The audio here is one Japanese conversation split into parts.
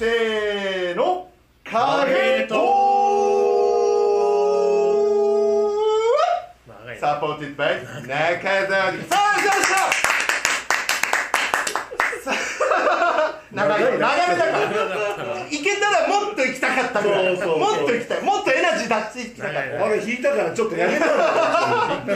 せーの。影と。長いサポーティッドバイ。中澤さあよっしゃさあ長い長めだからいけたらもっと行きたかったぐらもっと行きたい。もっとエナジー出していきたかった長いお前引いたからちょっとやめたら っ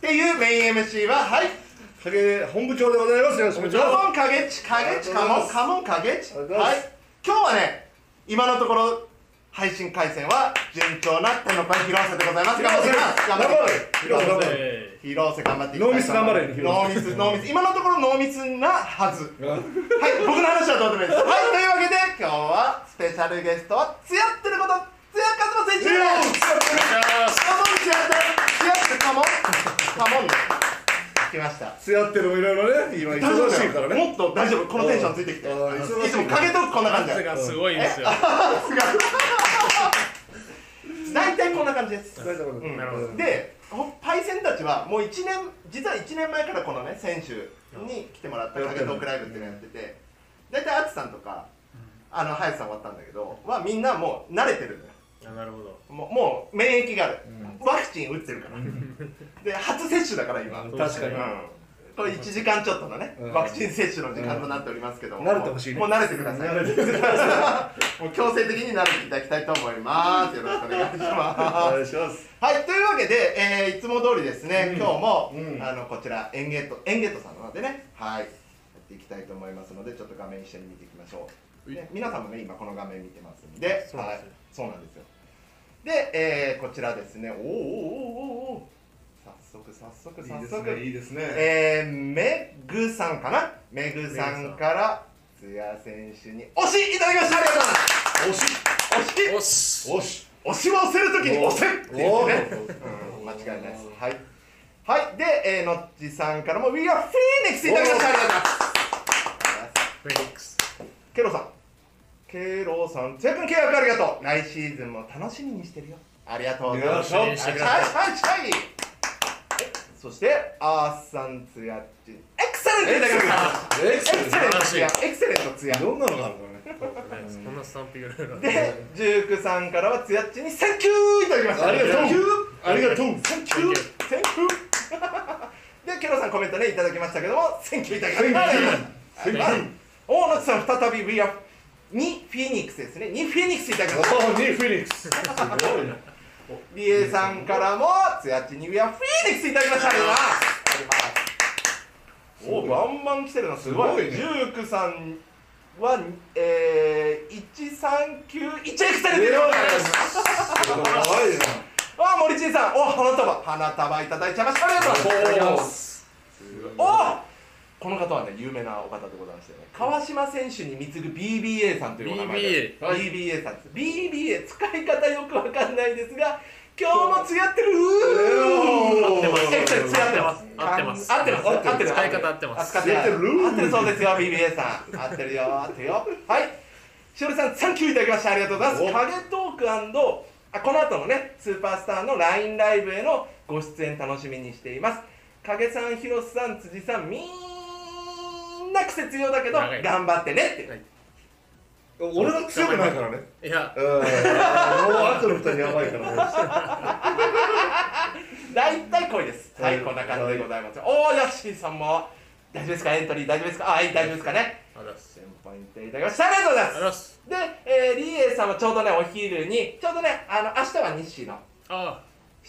ていうメイン MC ははい影本部長でございますよろしくお願いしカまモンカゲチカゲチカモンカモンカゲチありがとうございますはい今日はね今のところ配信回線は順調な天の声広瀬でございます頑張って頑張っていきます頑張れえ広瀬頑張ってノーミス頑張れノーミスノーミス今のところノーミスなはずすはい僕の話はどうでもいいですはいというわけで今日はスペシャルゲストはつやってることつやかずま選手ですカモンつやってつやってカモンカモンで来ました。つやってるもいろいろね今忙しいからね。もっと大丈夫このテンションついてきて。いつも影とこんな感じだ。ー、がすごいんですよ。大体こんな感じです。うん。なるほど。でほパイセンたちはもう1年実は1年前からこのね選手に来てもらった影トークライブっていうのやってて大体アツさんとかあの林さん終わったんだけどはみんなもう慣れてるのよ。あなるほど。もうもう免疫がある、ワクチン打ってるから。で初接種だから今、確かに。うん。これ1時間ちょっとのね、うん。ワクチン接種の時間となっておりますけども、慣れてほしいね。もう慣れてください。慣れてくだもう強制的に慣れていただきたいと思います。よろしくお願いしおます願いします。はい、というわけで、えーいつも通りですね、うん。今日も、うん。あのこちらエンゲートエンゲートさんの方でね、はい、やっていきたいと思いますので、ちょっと画面一緒に見ていきましょう。ね、皆さんもね、今この画面見てますんで、そうなんですよはい、そうなんですよ。で、えーこちらですね、おーおーおーおー早速早速早速、いいですねえー、メグさんかな、メグさんから津谷選手に押しいただきました。ありがとうございます。押し、おっすおし押しを押せるときに押せって言ってね。おうん間違いないです。はい。はい。で、えー、のっちさんからも We are Phoenix いただきました。ありがとうございます。フェニックスケロさん。ケロさん、つやくん契約ありがとう。来シーズンも楽しみにしてるよ。ありがとうございます。よはい、はい、っしくださいはい。そして、アーさんつやっち。 Excellent。エ excellent つや。 Excellent つや。どんなのがあるかねこんなスタンプいろいろで、ジュークさんからはつやっちに thank you いただきました。ありがとう thank you ありがとう thank you thank you で、ケロさんコメントね、いただきましたけども、 thank you いただきました。ありがとうございます thank you大野さん、再び We are にフィニックスですね。にフィニックスいただきました。おーニーフェニックスすごいねリエさんからも、つやっちに are フィニックスいただきました。あります。おバンバン来てるのすごい。ジュークさんは、えー、139、1エクセレントでございます。あー、森珍さん、お花束、花束いただいちゃいました。ありがとうございます。おーこの方はね、有名なお方でございましてね、川島選手に貢ぐ BBA さんというお名前で BBA はい BBA さんです。BBA、使い方よくわかんないですが、今日もつやってる合ってますエクセルつやってます。合ってます合ってます。合ってる。使い方合ってます合ってる合ってるそうですよ、BBA さん。合ってるよ、合ってるよ。はい。しおりさん、サンキューいただきましてありがとうございます。お影トークあこの後のね、スーパースターの LINE ライブへのご出演楽しみにしています。影さん、広瀬さん、辻さん、みんな癖強だけど、長い。頑張ってねって。はい。俺は強くないからね。いや。うん。もうあとの二人やばいからね。大体濃いです。はい、はいこんな感じでございます。おー、ヤッシーさんも、大丈夫ですか？エントリー大丈夫ですか？あ、はい、大丈夫ですかね。あらっす。1000ポイントいただきました。ありがとうございます。で、えー、リエさんはちょうどね、お昼に、ちょうどね、あの、明日は日誌の。あ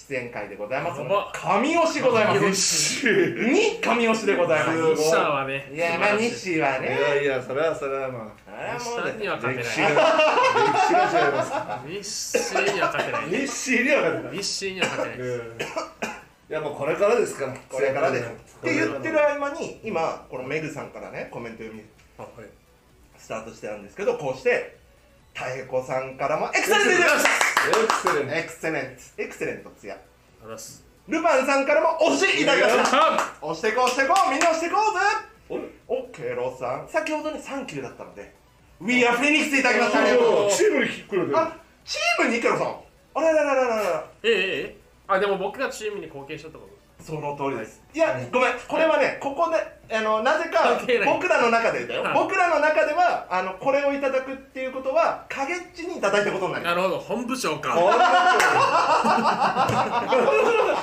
出演会でございます神押しございます。に神押しでございます。ごい。あシャアはねいや、まあ、日誌はいね、やいやそれはそれはまあれはもう。下にはね、勝てあ歴史がない。歴史が違います日誌には勝てない。日誌には勝てない。日誌には勝てないうんいやもうこれからですからこれからで。す。って言ってるあ合間に、今、このメグさんからね、コメント読み、スタートしてるんですけど、こうして、妙子さんからも、エクセレントいただきましたエクセレントエクセレント、エクセレントつや。あらっす。ルパンさんからも押しいただきました。あ押してこう押してこうみんな押してこうぜ。おケロさん。先ほどに3球だったので。We are Phoenix いただきました。ありがとうございますチームに来るであチームにケロさん。あららららららら。ええええ。あでも僕がチームに貢献したってことその通りです。いやごめん。これはねここであのなぜか僕らの中でだよ。はい。僕らの中ではあのこれをいただくっていうことは影っちにいただいたことになります。なるほど。本部長か。勝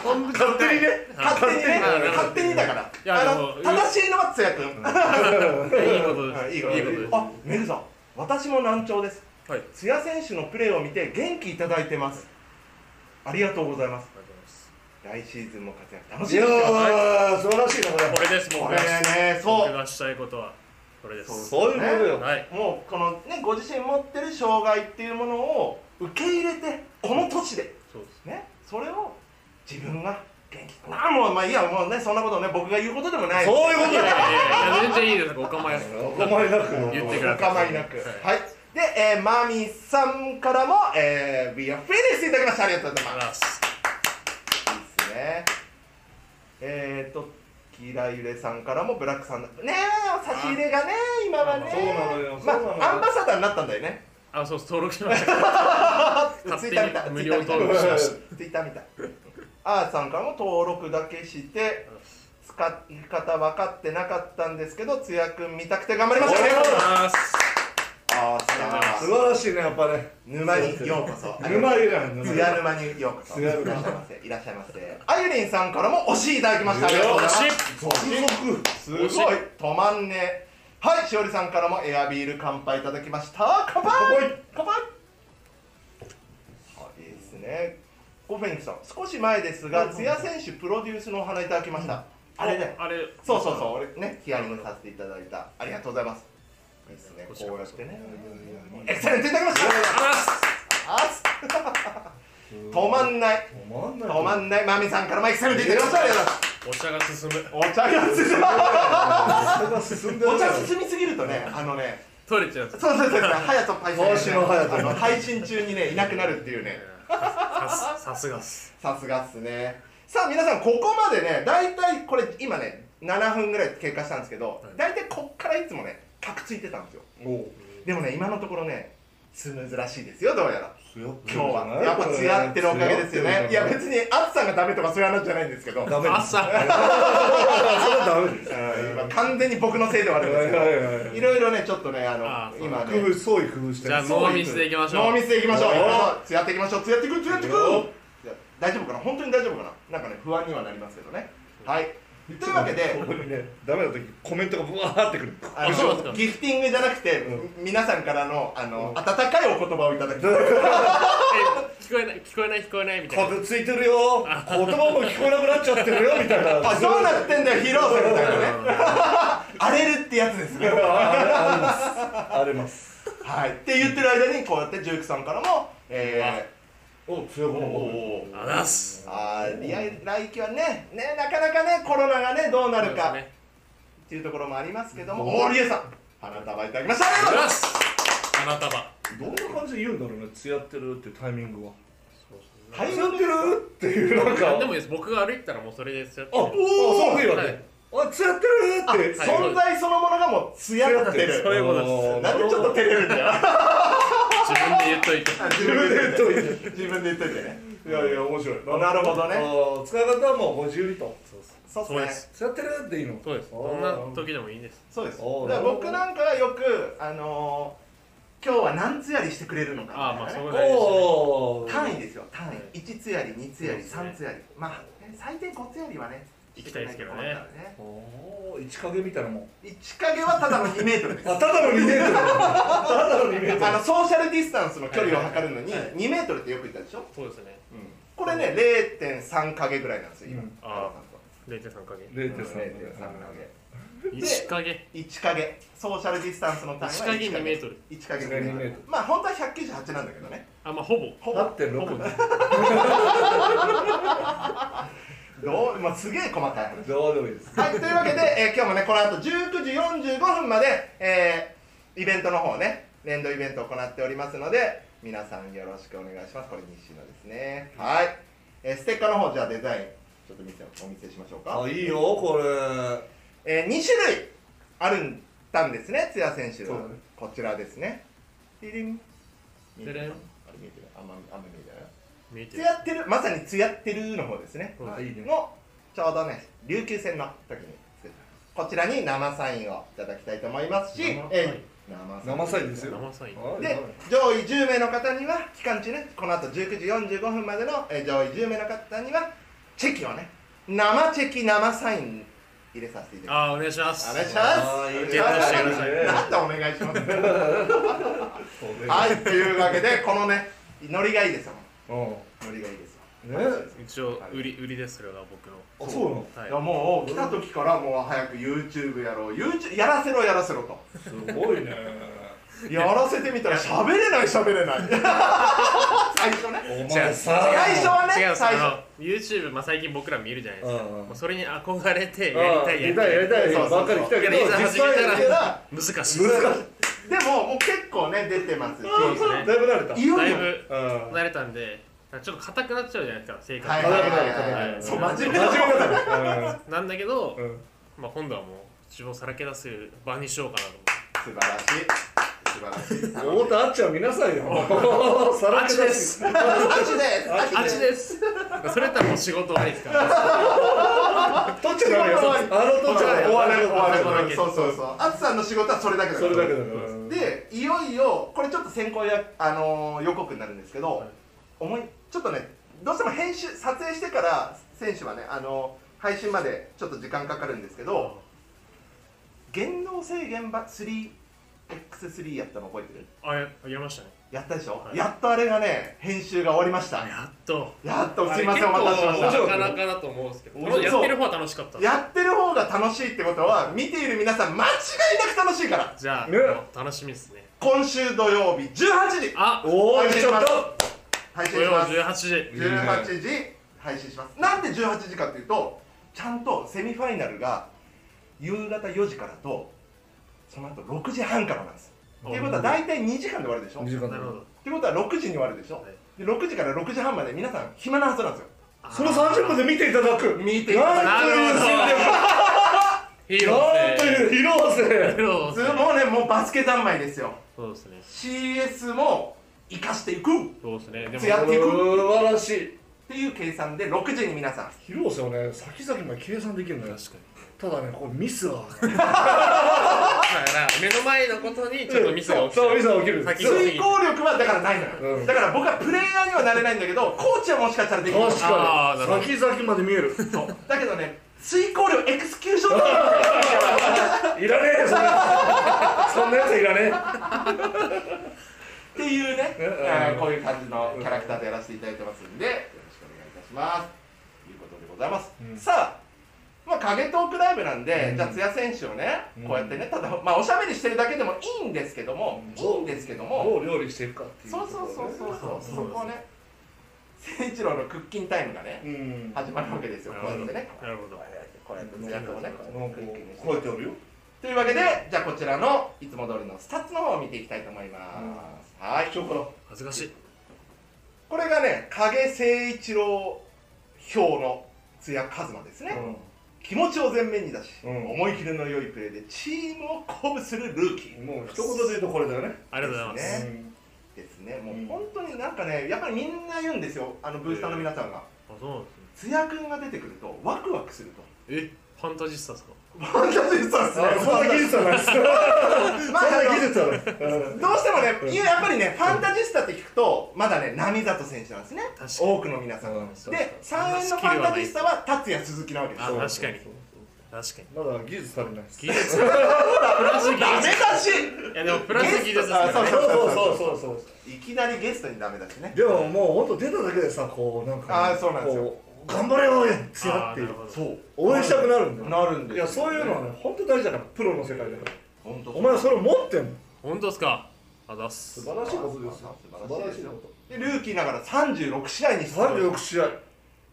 本部長。手にね勝手にね。はい。勝手にだから。やあの正しいのはつやくん。いいことです。はい。いいことあメグさん。私も難聴です。はい。津屋選手のプレーを見て元気いただいてます。ありがとうございます来シーズンも活躍楽しいです。よー素晴らしいなこれこれです僕がこれねそう。僕がしたいことはこれです。そういうことよ。はい。もうこのねご自身持ってる障害っていうものを受け入れてこの年でそうです。ねそれを自分が元気。なあもうまあいいやもうねそんなことね僕が言うことでもない。そういうこといやいやい。やいや全然いいです。お構いなく。お構いなく。お言ってください。構いなく。はい。はい。で、えー、マミさんからも、えー、We are finished いただきました。ありがとうございます。ありがとうございますいいですね。えーとキラユレさんからもブラックさん。だねえ差し入れがね今はね。そうなのよまそうなのよ。あアンバサダーになったんだよね。あそう登録しました。勝ツイ手ッター見た。に無料登録しました。ツイッター見た。あーさんからも登録だけして使い方分かってなかったんですけどつやくん見たくて頑張りましたね。ありがとうございますあーさ素晴らしいねやっぱね。沼にようこそ。沼いらんつや沼にようこそ。いらっしゃいませいらっしゃいませ。あゆりんさんからも推しいただきました。ありがとうございます。すごい。止まんね。はいしおりさんからもエアビール乾杯いただきました。乾杯。乾杯。はいいいですね。ゴフェニックさん少し前ですが津屋選手プロデュースのお花いただきました。あれねあれ。そうそうそう。俺ねヒアリングさせていただいた。ありがとうございますいいですね。こうやってね。エクセレントいた。だきましたあっ止まんない。止まんない。止まんない。マミさんからもエクセレントいただきました。ありがとうございますお茶が進む。お茶が進む。下が進んでるお茶進みすぎるとね。あのね取れちゃうそうそうそうそう。ハヤトパイセン星野隼人あの配信中にねいなくなるっていうね。ささすがっす。さすがっすね。さあ皆さんここまでね大体これ今ね7分ぐらい経過したんですけど大体こっからいつもねカクついてたんですよ。でもね今のところねスムーズらしいですよどうやら。今日は。やっぱつやってるおかげですよね。い？や別に暑さがダメとかそういう話じゃないんですけど。ダメです。朝それはダメです。うん今完全に僕のせいではあるんですけど。いろいろねちょっとねあの今ね。工夫創意工夫して。じゃあるノーミスでいきましょう。ノーミスでいきましょう。おー。行きましょうつやっていきましょう。つやっていくつやっていくよいや大丈夫かな？本当に大丈夫かな？なんかね不安にはなりますけどね。はいというわけでねダメな時コメントがブワーってくる。あそう。なんですかのギフティングじゃなくて、う皆さんからのあの、温かいお言葉をいただき聞こえない 聞こえない聞こえないみたいな。風ついてるよ。言葉も聞こえなくなっちゃってるよみたいな。あどうなってんだよ披露するみたいなね。荒れるってやつですね。あります。はい。って言ってる間にこうやってジュークさんからもえお強ー、くおあざっすあーリア来期はねねなかなかねコロナがねどうなるか。っていうところもありますけどおもおリエさん。花束いただきました。ありがとうございます。花束。どんな感じで言うんだろうねつやってるっていうタイミングは。はいつやってる？っていうなんか。何でもいいです。僕が歩いたらもうそれですよあ、おそういうわはいけ。あ、つやってるあって。はい。存在そのものがもう艶ってる。そういうことです。なんでちょっと照れるんだよ。自分で言っといて。自分で言っといて自分で言っといてね。いやいや、面白い。なるほどね。あ使い方はもうご自由にと。そうっすね。そうです。つやってるっていいの？そうです。どんな時でもいいんです。そうです。だから僕なんかはよくあのー、今日は何つやりしてくれるのかみたいなね。ああまあそうがいいですね。単位ですよ単はい。位1つやり2つやりそうですね。3つやり。まあね最低5つやりはね行きたいですけどね。してくれないと困るからおー、一影みたいなもん。1影はただの2メートルです。あ、ただの2メートル。ただの2メートル。あのソーシャルディスタンスの距離を測るのにはいはい2メートルってよく言ったでしょ、そうですね。これね0.3影ぐらいなんですよ今、うん。あ0.3影。0.3 0.3影。1影。1影。ソーシャルディスタンスの単位は1影2メートル。1影2 1メートル。まあ本当は198なんだけどね。あまあほぼ。ほぼ。8.6だ。どう、まあ、すげえ細かい話どうでもいいです。はい、というわけで、えー今日もね、この後19時45分まで、えーイベントの方ね、連動イベントを行っておりますので、皆さんよろしくお願いします。これ西野ですね。はい。えーステッカーの方、じゃあデザイン、ちょっと見せお見せしましょうか。あ、いいよ、これ。えー、2種類あるんたんですね、津屋選手はそうだね。こちらですね。ディリン。見えてるデレンあれ見えてるあんまあんま見えてない見えてる。つやってる、まさにつやってるの方ですね。いいね。のちょうどね琉球戦の時に作った。こちらに生サインをいただきたいと思いますし生えー生サインですよ。生サイン。はいで上位10名の方には期間中ねこの後19時45分までの、えー上位10名の方にはチェキをね生チェキ生サイン入れさせていただきます。あーお願いします。お願いします。あーい なんでお願いします はいというわけでこのねノリがいいですよ。うノリがいいですね。一応売り売りですそれが僕の。あそうなの？はい。いやもう来た時からもう早く YouTube やろう。YouTube やらせろやらせろと。すごいね。やらせてみたら喋れない喋れない。最初ね。お前さ。最初はね違う最初。YouTube、まあ、最近僕ら見るじゃないですか、うんうん。もうそれに憧れてやりたいやりたいやりたいそうそうそう。ばっかり来たけどいやいざ実始めたら難しい難しい。でももう結構ね出てますうですね。だいぶ慣れた。いよいよだいぶうん。慣れたんでちょっと硬くなっちゃうじゃないですか性格はいが、はいはいはいはい。そう真面目なん。だけど、うん。まあ、今度はもう自分をさらけ出せる場にしようかなと。素晴らしい。素晴らしい。太田あっちゃん見なさいよ。さらけ出し。ああっちです。思ってあっちです。それやったらもう仕事終わりですから。取っちゃダメよあの取っち終わる。終わる終わるそうそうそう。あつさんの仕事はそれだけだから。それだけだから。でいよいよこれちょっと先行や、あのー予告になるんですけど、はい。思いちょっとねどうしても編集撮影してから選手はね、あのー配信までちょっと時間かかるんですけど言動制限版 3X3 やったの覚えてる？あややりましたね。やったでしょ、はい。やっとあれがね編集が終わりました。やっと。やっと。すいませんお待たせしました。なかなかだと思うんですけどやってる方は楽しかった。やってる方が楽しいってことは見ている皆さん間違いなく楽しいから。じゃあ、う楽しみですね。今週土曜日18時。あおおちょっと配信します。18時。18時配信します。なんで18時かっていうとちゃんとセミファイナルが夕方4時からとその後6時半からなんです。っていうことは大体2時間で終わるでしょ？っ2時間。なるほど。てことは6時に終わるでしょ？はい。で6時から6時半まで皆さん暇なはずなんですよ。その30分で見ていただく。見ていただく。なんという広ヒ瀬ーロー普通もうね。もうバスケ三昧ですよ。そうですね。CS も生かしていく。っそうですね。でもっていく。素晴らしい。ていう計算で6時に皆さん。広瀬はね先々まで計算できるのよ。確かに。ただねこうミスは。だから目の前のことにちょっとミスが起きちゃそううミスが起きる。先遂行力はだからないのよ、うん。だから僕はプレイヤーにはなれないんだけどコーチはもしかしたらできる。確かに。先々まで見える。そう。だけどね遂行力エクスキューション いらねえそんなそんなやついらねっていうね、うんえーこういう感じのキャラクターでやらせていただいてますんでよろしくお願いいたします。ということでございます、うん。さあまあ影トークライブなんで、うん。じゃあ津屋選手をね、うん。こうやってねただまあおしゃべりしてるだけでもいいんですけども、うん。いいんですけどえも、どう料理していくかっていうそうそうそうそうそう。そうそこをね誠一郎のクッキンタイムがね、うん。始まるわけですよこうやってね。なるほど。こうやって津屋君をねクッキングしてこうやってやるよ。というわけでじゃあこちらのいつも通りのスタッツの方を見ていきたいと思います、はい。一応から恥ずかしい。これがね影誠一郎評の津屋一球ですね、気持ちを前面に出し、うん。思い切りの良いプレーでチームを鼓舞するルーキー。もう一言で言うとこれだよね。ありがとうございます、ね。ですね。もううん。本当になんかねやっぱりみんな言うんですよ。あのブースターの皆さんが。あそうなんですね。津屋君が出てくるとワクワクすると。えファンタジスタですか？ファンタジスタですね。あそんな技術はないです。そんまあな技術はない。ですどうしてもね、うん。やっぱりね、ファンタジスタって聞くと、まだね、波里選手なんですね、多くの皆さん。で、3円のファンタジスタは達也鈴木なわけです。確かに。確かに。まだ技術足りないです。技術。プラス技ダメ術だし。いやでもプラス技術ですからね。そうそうそう。そうそういきなりゲストにダメだしね。でももう本当出ただけでさこうなんかあーそうなんですよ頑張れよつやっていう。そう。応援したくなるんだ。よなるんです。いやそういうのはね本当大事だからプロの世界だから。本当お前はそれを持ってんの。本当ですか？あざっす。素晴らしいことですよ。素晴らしいこで、ルーキーながら36試合に出場。36試合。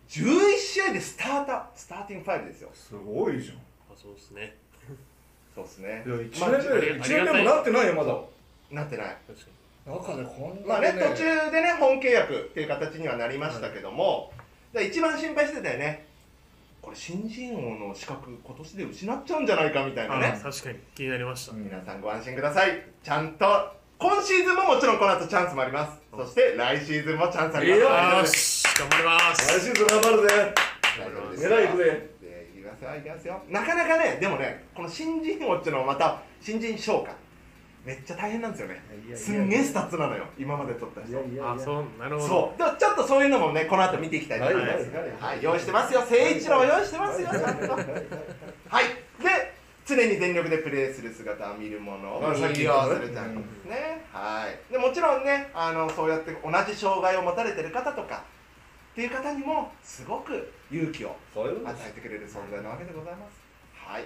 11試合でスターター、スターティング5ですよ。すごいじゃん。あそうですね。そうですね。い。や1まあ年目1年目もなってないよまだ。なってない。確か中でこんまあね、途中でね、本契約っていう形にはなりましたけども、で一番心配してたよね、これ、新人王の資格、今年で失っちゃうんじゃないかみたいなにね、あ確かに。気になりました。うん皆さんご安心ください、ちゃんと、今シーズンももちろんこの後チャンスもあります、そして来シーズンもチャンスあります。頑張ります。来シーズン頑張るぜ。狙い行くぜ。ますよいきますよ。なかなかねでもねこの新人王っていうのはまた新人賞がめっちゃ大変なんですよね。すんげえスタッツなのよ。今まで取った人。あそうなるほど。そう。でもちょっとそういうのもねこの後見ていきたいと思います、はいはいはい用意してますよ。誠一郎用意してますよ。ちゃんとはいで常に全力でプレーする姿を見るもの。をまあさっき魅了言ったね。するジャンルですね、はい。でもちろんねあのそうやって同じ障害を持たれてる方とかっていう方にもすごく勇気を与えてくれる存在なわけでございます。はい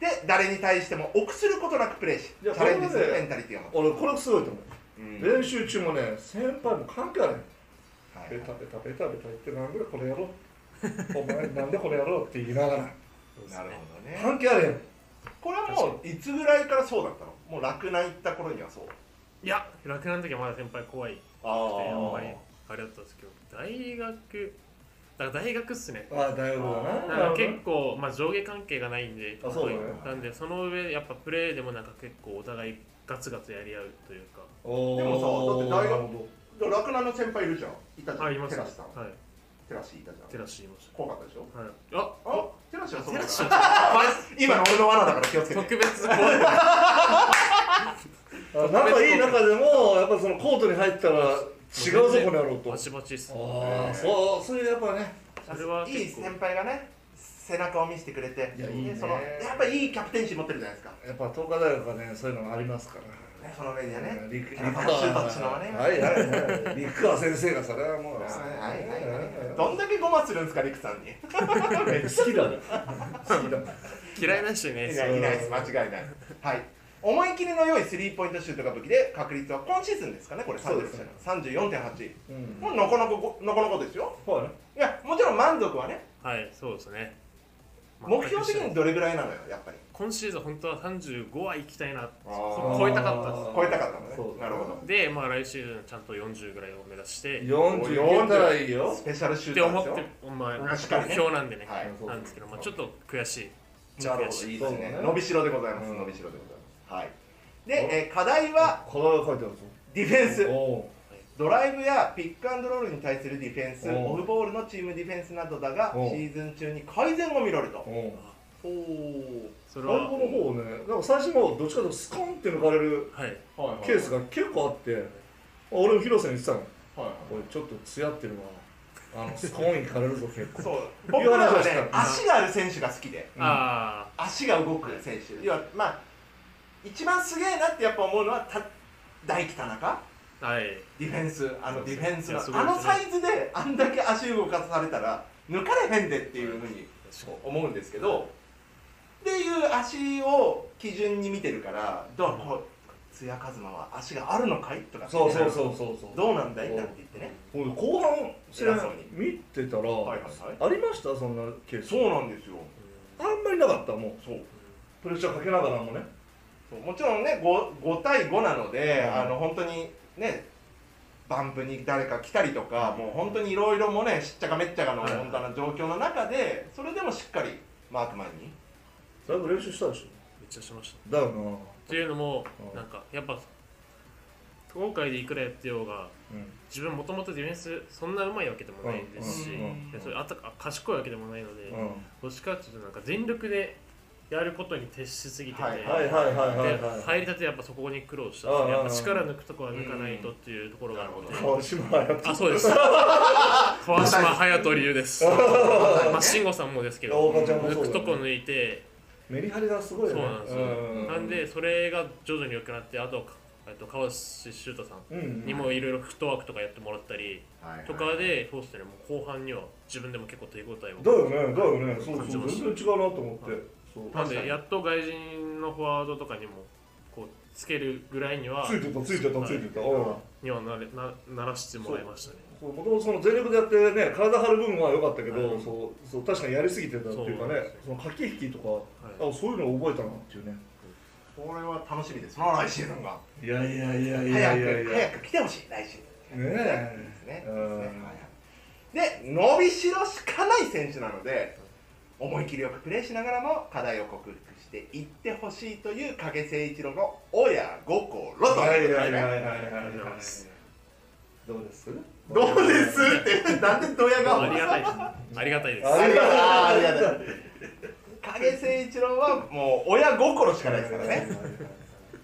で誰に対しても臆することなくプレーしチャレンジするメンタリティを持つ。俺これすごいと思う。うん。練習中もね先輩も関係あるはいベタベタベタベタ言ってなんでこれやろう。お前 なんでこれやろうって言いながら。なるほどね。関係あるやん。これはもういつぐらいからそうだったの？もう洛南行った頃にはそう。いや楽南の時はまだ先輩怖い。ああんまりあれだったんですけど大学だから大学っすね。ああ大学だな。結構、まあ、上下関係がないんであそうだね。なんでその上やっぱプレーでもなんか結構お互いガツガツやり合うというか。でもさだって大学洛南の先輩いるじゃんいたじゃん。あいます。テラシさん。はい。テラシいたじゃん。テラシいまし怖かったでしょ？たはい。ああテラシはそうだ 今の俺の罠だから気をつけて。特別。怖いど仲いい中でもやっぱそのコートに入ったら違うぞこの野郎と。バチバチっすああそうそういうやっぱねそれはいい先輩がね背中を見せてくれていやいいね。でそのやっぱいいキャプテンシー持ってるじゃないですか。やっぱ東海大学はねそういうのがありますから。ねその上にはね。陸陸キャパッシュどっちのはね。はいはいはい。陸川先生がそれはもう。はいはいはい。うんどんだけごまするんですかリクさんに。好きだね好きだ。嫌いな人いないですよ。いないいないです。間違いない。はい思い切りの良いスリーポイントシュートが武器で確率は今シーズンですかねこれそうですね。34.8うん。もうなかなかごなかなかですよ。そうだね。いやもちろん満足はね。はいそうですね。まあ目標的にどれぐらいなのよやっぱり。今シーズン本当は35は行きたいな。超えたかったです。超えたかったのね。そうなるほど。でまあ来シーズンちゃんと40ぐらいを目指してっ40いけたらいいよスペシャルシューて思ってターですよ。まあ確かにね。目標なんでねはい。なんですけどまあちょっと悔しい。なるほどいいですね。伸びしろでございます。うん。伸びしろでございますはい。で、えー課題はこれが書いてあるぞディフェンス。お。ドライブやピックアンドロールに対するディフェンス。オフボールのチームディフェンスなどだがシーズン中に改善が見られた。お。おそれは最後の方ねなんか最初もどっちかというとスコンって抜かれるはい。はいケースが結構あって俺も広瀬に言ってたの。はいおいちょっと艶ってるわ。あのスコーン行かれるぞ結構。そう。僕らはねうん足がある選手が好きで。うん。あ足が動く選手。要はまあ一番すげえなってやっぱ思うのはた大輝田中？あはい。ディフェンス。あのディフェンスのいやすごいあのサイズであんだけ足動かされたら抜かれへんでっていうふうに思うんですけど。っていう足を基準に見てるからどうこう津谷一馬は足があるのかい？とかそうそうそうそうそう。どうなんだい？なんて言ってね。俺後半戦偉そうに見てたら、はいはいはい。ありました？そんなケース。そうなんですよ。あんまりなかったもう。そう。プレッシャーかけながらもねもちろんね 5, 5対5なので、うん。あの本当にねバンプに誰か来たりとか、もう本当にいろいろもねしっちゃかめっちゃかのはい。本当な状況の中でそれでもしっかりマークマンに。だいぶ練習したでしめっちゃしました。ょだよな。っていうのもうん。なんかやっぱ東海でいくらやってようがうん。自分もともとディフェンスそんなうまいわけでもないですし、うん。うん。でそれあたあ賢いわけでもないので、うん。どっちかっていうとなんか全力でやることに徹しすぎてて、入りたてやっぱそこに苦労したやっぱ力抜くとこは抜かないとっていうところがあるので、川島隼人。あそうです。川島隼人流です。まあ慎吾さんもですけど抜くとこ抜いて。メリハリがすごいそうなんですよ。うん。なんでそれが徐々に良くなってあとと川瀬修太さんにもいろいろフットワークとかやってもらったりとかでそうですねもう後半には自分でも結構手応えをだよねだよね。そうそ全然違うなと思って、はいそうなんでやっと外人のフォワードとかにもこうつけるぐらいにはついてたついてたついてた、うん。にはなれなならしてもらいましたね。もともとその全力でやってね体張る分は良かったけど、はい。そうそう確かにやりすぎてたっていうかねそその駆け引きとか、はい。あそういうのを覚えたなっていうね。これは楽しみです。な来シーズンがいやいやいやい早くやいやいや。早く来てほしい来シーズンね。えで伸びしろしかない選手なので思い切りよくプレーしながらも課題を克服していってほしいという影誠一郎の親心とはいいうことでねどうです？どうです？ってなんでドヤ顔？ありがたいです。ありがたいです。ありがとうありがとう影誠一郎はもう親心しかないですからね。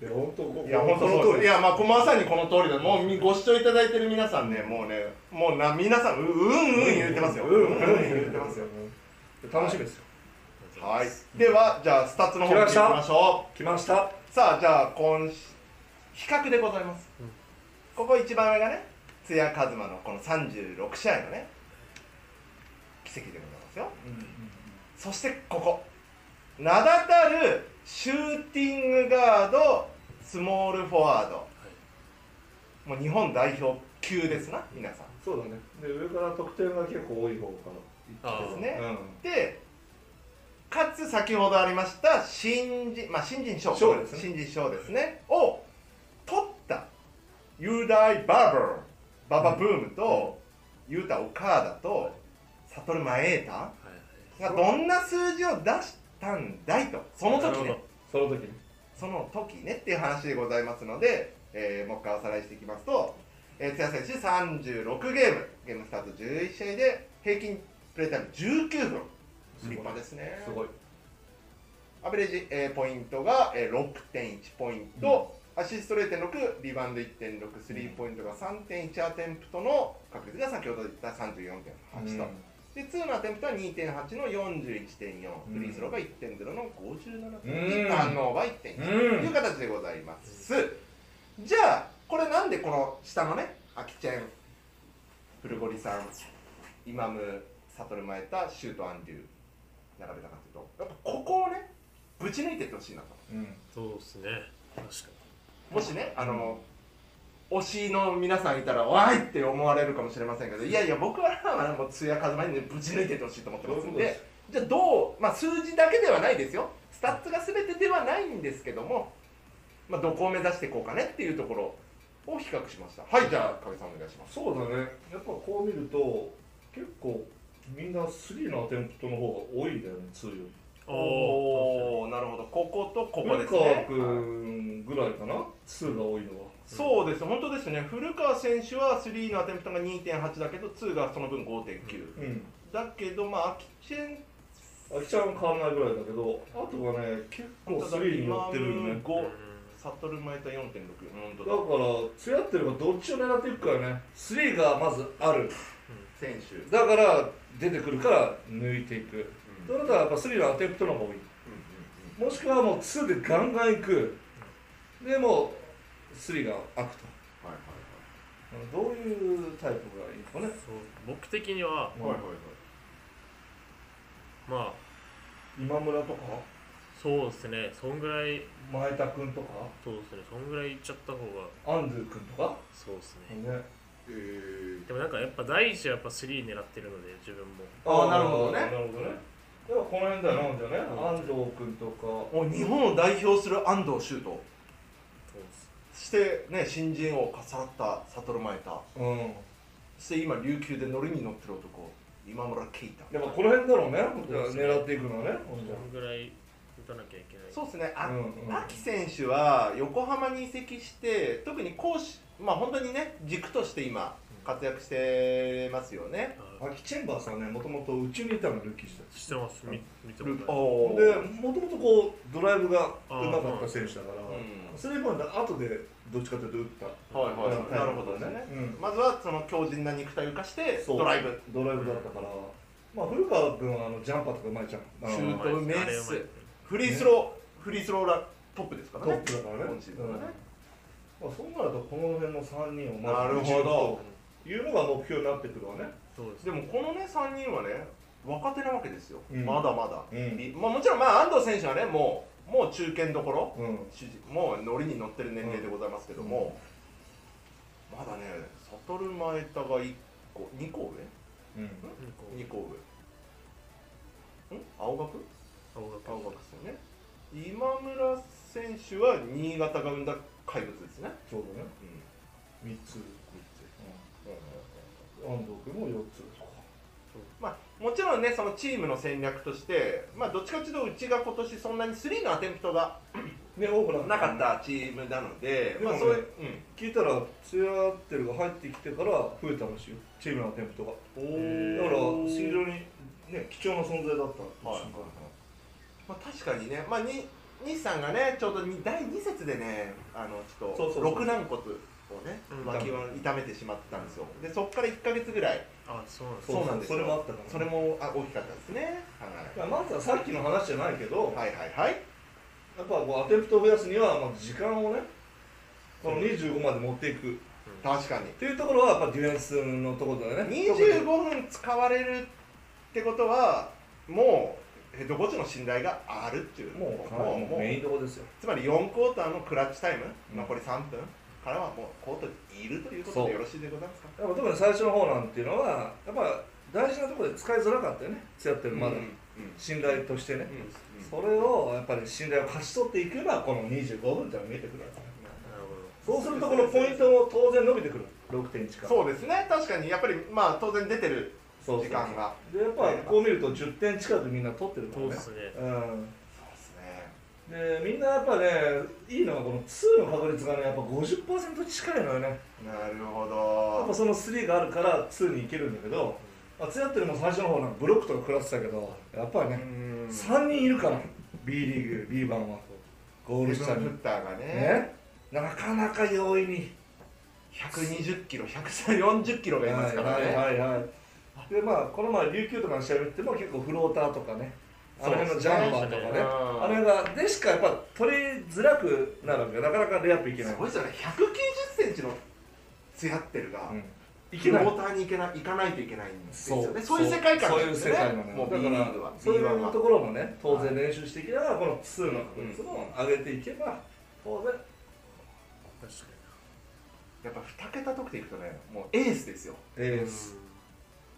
いや本当いや本当そうですいやまあまさにこの通りだもうみご視聴いただいてる皆さんねもうねもうな皆さんううんうん言ってますよ。うんうん言ってますよ楽しみですよ。はい。ではじゃあスタッツの方に行きましょ来ました。うさあじゃあ今比較でございます、ここ一番上がね津屋一球のこの36試合のね軌跡でございますよ、そしてここ。名だたるシューティングガードスモールフォワード、もう日本代表級ですな皆さん。そうだね。で上から得点が結構多い方からですね、うん。でかつ先ほどありました新人まあ新人賞。賞ですね。新人賞ですね。を取った雄大バーバーババブームと雄太岡田と悟前瑛太はいはい。がどんな数字を出したんだいと。その時ね。その時にその時ねっていう話でございますので、えーもう一回おさらいしていきますと、えー、津谷選手36ゲームゲームスタート11試合で平均プレータイム19分。立派ですね。すごい。アベレージ、えーポイントが、えー6.1ポイント、アシスト0.6リバウンド1.6スリーポイントが3.1アテンプトの確率が先ほど言った34.8と、で2のアテンプトは2.8の41.4、うん。フリースローが1.0の57.2、うん。ターンオーバー1.1、うん。という形でございます。じゃあ、これなんでこの下のね、アキチェン、プルゴリさん、イマム、サトルマエタ、シュート・アンデュ並べたかというと、やっぱここをね、ぶち抜いていってほしいなと。うんそうですね確かもしね、あの、推しの皆さんいたら、わーいって思われるかもしれませんけど、いやいや、僕はもう、つやかずまにね、ぶち抜いていってほしいと思ってますんで、じゃあどう、まあ数字だけではないですよ。スタッツが全てではないんですけども、まあどこを目指していこうかねっていうところを比較しました。はい、じゃあ、影さんお願いします。そうだねやっぱこう見ると結構みんな3の attempt の方が多いんだよね2よりおおなるほど。こことここ古川ですね。君ぐらいかな2が多いのはそうです、本当ですね。古川選手は3の attempt が2.8だけど、2がその分5.9。うんだけど、まあ、アキチェンあきちゃんは変わらないぐらいだけどあとはね結構3に寄ってるよね5、サトルマイタ4.6。本当だだ。からつやってるからどっちを狙っていくからね3がまずある選手。だから出てくるから抜いていく。それだらやっぱ3のアテンプトの方が多い。もしくはもう2でガンガンいく。でもう3が開くと。はいどういうタイプがいいかね。そう。僕的にははいはい。はい。はいまあ今村とか？そうですね。そんぐらい。前田君とか？そうですね。そんぐらいいっちゃった方が。アンドゥ君とか？そうですね。ねえでもなんかやっぱ第一はやっぱ3狙ってるので自分も。あーなるほどね。なるほどね。ではこの辺だよなじゃあね安藤君とか。もう日本を代表する安藤修斗。そしてね、新人王をかさったサトルマエタ。うん。そして今、琉球で乗りに乗ってる男、今村圭太。やっぱこの辺だろうね。じゃあ狙っていくのはね。ほんじゃそんぐらい打たなきゃいけない。そうですね、あうんうん。秋選手は横浜に移籍して、特に攻守、まあ本当にね、軸として今、活躍してますよね。あアキチェンバーさんねもともとうちにいたのルーキーしてしてます。み見てもらったおでもともとこうドライブがうまかった選手だからうん。スリーポイント後でどっちかというと打った。はいはい。うん。なるほどね。うん。まずはその強靭な肉体を生かしてそう。ドライブ。ドライブだったから、まあ古川君はあのジャンパーとかうまいじゃん。シュートメッスフリースロー、フリースローラトップですからトッねプだからね。今シーズンはねまあ、そうなるとこの辺の3人をなるほど。というのが目標になってくるわね。そうです。でもこのね3人はね若手なわけですよ、うん。まだまだ、うん。いまあ、もちろんまあ安藤選手はねもうもう中堅どころうん。もう乗りに乗ってる年齢でございますけども、まだね悟前田が1個2個うん。上。2個上。ん？青学？青学青学ですよね。今村選手は新潟が生んだ怪物ですね、そうだね。うん、3つ、3つ。安藤君も4つ。とかまあ、もちろんねそのチームの戦略として、まあ、どっちかというとうちが今年そんなに3のアテンプトが ね多くなかったチームなので、まあ、そういう、聞いたらツヤってるが入ってきてから増えたらしいよ。チームのアテンプトが。うん、だから非常にね貴重な存在だったはい瞬間まあ、確かにね、まあ、に西さんがねちょうどに第2節でねあのちょっと肋軟骨をねうん。脇を痛めてしまったんですよ。でそこから1か月ぐらい。あそうなんですそうなんですよ。それもあったそれもあ大きかったですね、い。やまずはさっきの話じゃないけど、はい、はいはい。はいやっぱこうアテンプトを増やすには、まあ、時間をねこの25まで持っていく。っ確かに。ていうところはやっぱディフェンスのところだよね25分使われるってことはもうヘッドコーチの信頼があるっていう。もうもうもうメインどころですよ。つまり4クォーターのクラッチタイム、うん残り3分からはもうコートにいるということでよろしいでございますか？特に最初の方なんていうのはやっぱ大事なところで使いづらかったよね。つやってるまだ、うんうん。信頼としてね、うん。それをやっぱり信頼を勝ち取っていけばこの25分っていうのが見えてくるわけそうするとこのポイントも当然伸びてくる。6点近く。そうですね。確かに。やっぱりまあ当然出てる時間が。でやっぱこう見ると10点近くみんな取ってるからね。どそうですね。うん。そうですねでみんなやっぱねいいのがこの2の確率がねやっぱ50%近いのよね。なるほやっぱどその3があるから2に行けるんだけど、まあ、ツヤってるも最初の方なんかブロックとか食らってたけどやっぱりね、うん。3人いるから B リーグ B 番は。ゴール下に。ッターがね。ね。なかなか容易に。120キロ140キロがいますからね、はいはいはいはいでまあこの前琉球とかの試合見ても結構フローターとかねあの辺のジャンパーとかねねあれがでしかやっぱ取りづらくなるわけなかなかレイアップいけない。すごいですよね。190センチのツヤってるが、うん。いフけない。ローターに行けない行かないといけないんですよね。そう。そういう世界観そういう世界なのよもうだからそうい B1 は。うところもね当然練習していけばこの2の確率も上げていけば当然。確かやっぱ2桁得点いくとねもうエースですよ。にエース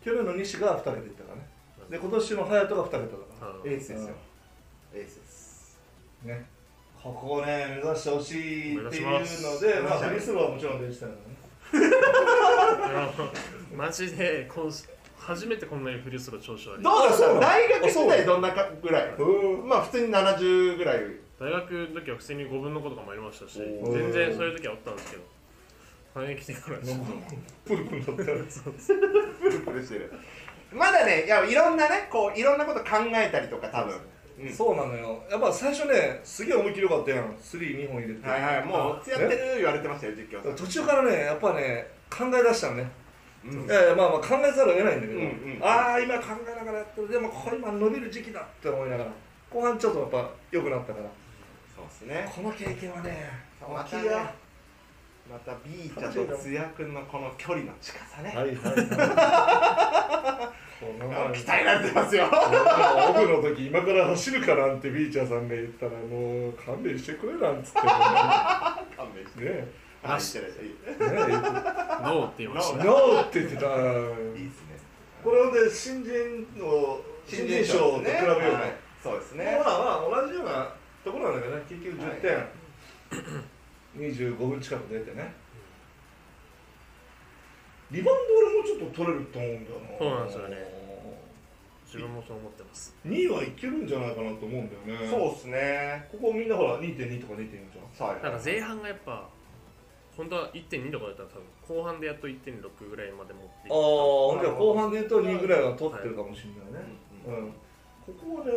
去年の西が2桁いったからね。で今年の隼人が2桁だから。うん。エースですよ。エースです。ね。ここをね目指してほしいっていうのでまあフリースローはもちろん出てたからね。マジで今シ初めてこんなにフリースロー調子悪い。どうですあそうなの？か大学時代どんなかぐらいうん。まあ普通に70ぐらい。大学の時は普通に5分の子とかもありましたし全然そういう時はあったんですけど反撃来てからプルプルだったらプルプルしてる。まだねいやいろんなねこういろんなこと考えたりとか多分。うん。そうなのよ。やっぱ最初ねすげえ思い切りよかったやん。32本入れて。はいはいもうやってる言われてましたよ実況さん。途中からねやっぱね考え出したのね。うん。いやいやまあまあ考えざるを得ないんだけど、うんうんああ今考えながらやってる。でもこれ今伸びる時期だって思いながら。後半ちょっとやっぱ良くなったから。そうですね。この経験はねまたね。大きいよまた B ちゃんと津谷君のこの距離の近さね、はいはいこの鍛えられてますよ。オフの時今から走るかなんてビーチャーさんが言ったらもう勘弁してくれなんつってね。勘弁して。ね。てノーって言いましたノーって言ってた。いですね。これで新人の新人賞と比べようはい。ねそうですね。まあまあ同じようなところなんだけどね。結局10点、25分近く出てね。リバウンド俺もちょっと取れると思うんだよな。そうなんですよね。自分もそう思ってます。2位はいけるんじゃないかなと思うんだよね。そうですね。ここみんなほら2.2とか2.4じゃん。はい。なんか前半がやっぱ本当は1.2とかだったら多分後半でやっと1.6ぐらいまで持っていああ後半で言うと2位ぐらいは取ってるかもしれないね、うん。うん。ここはね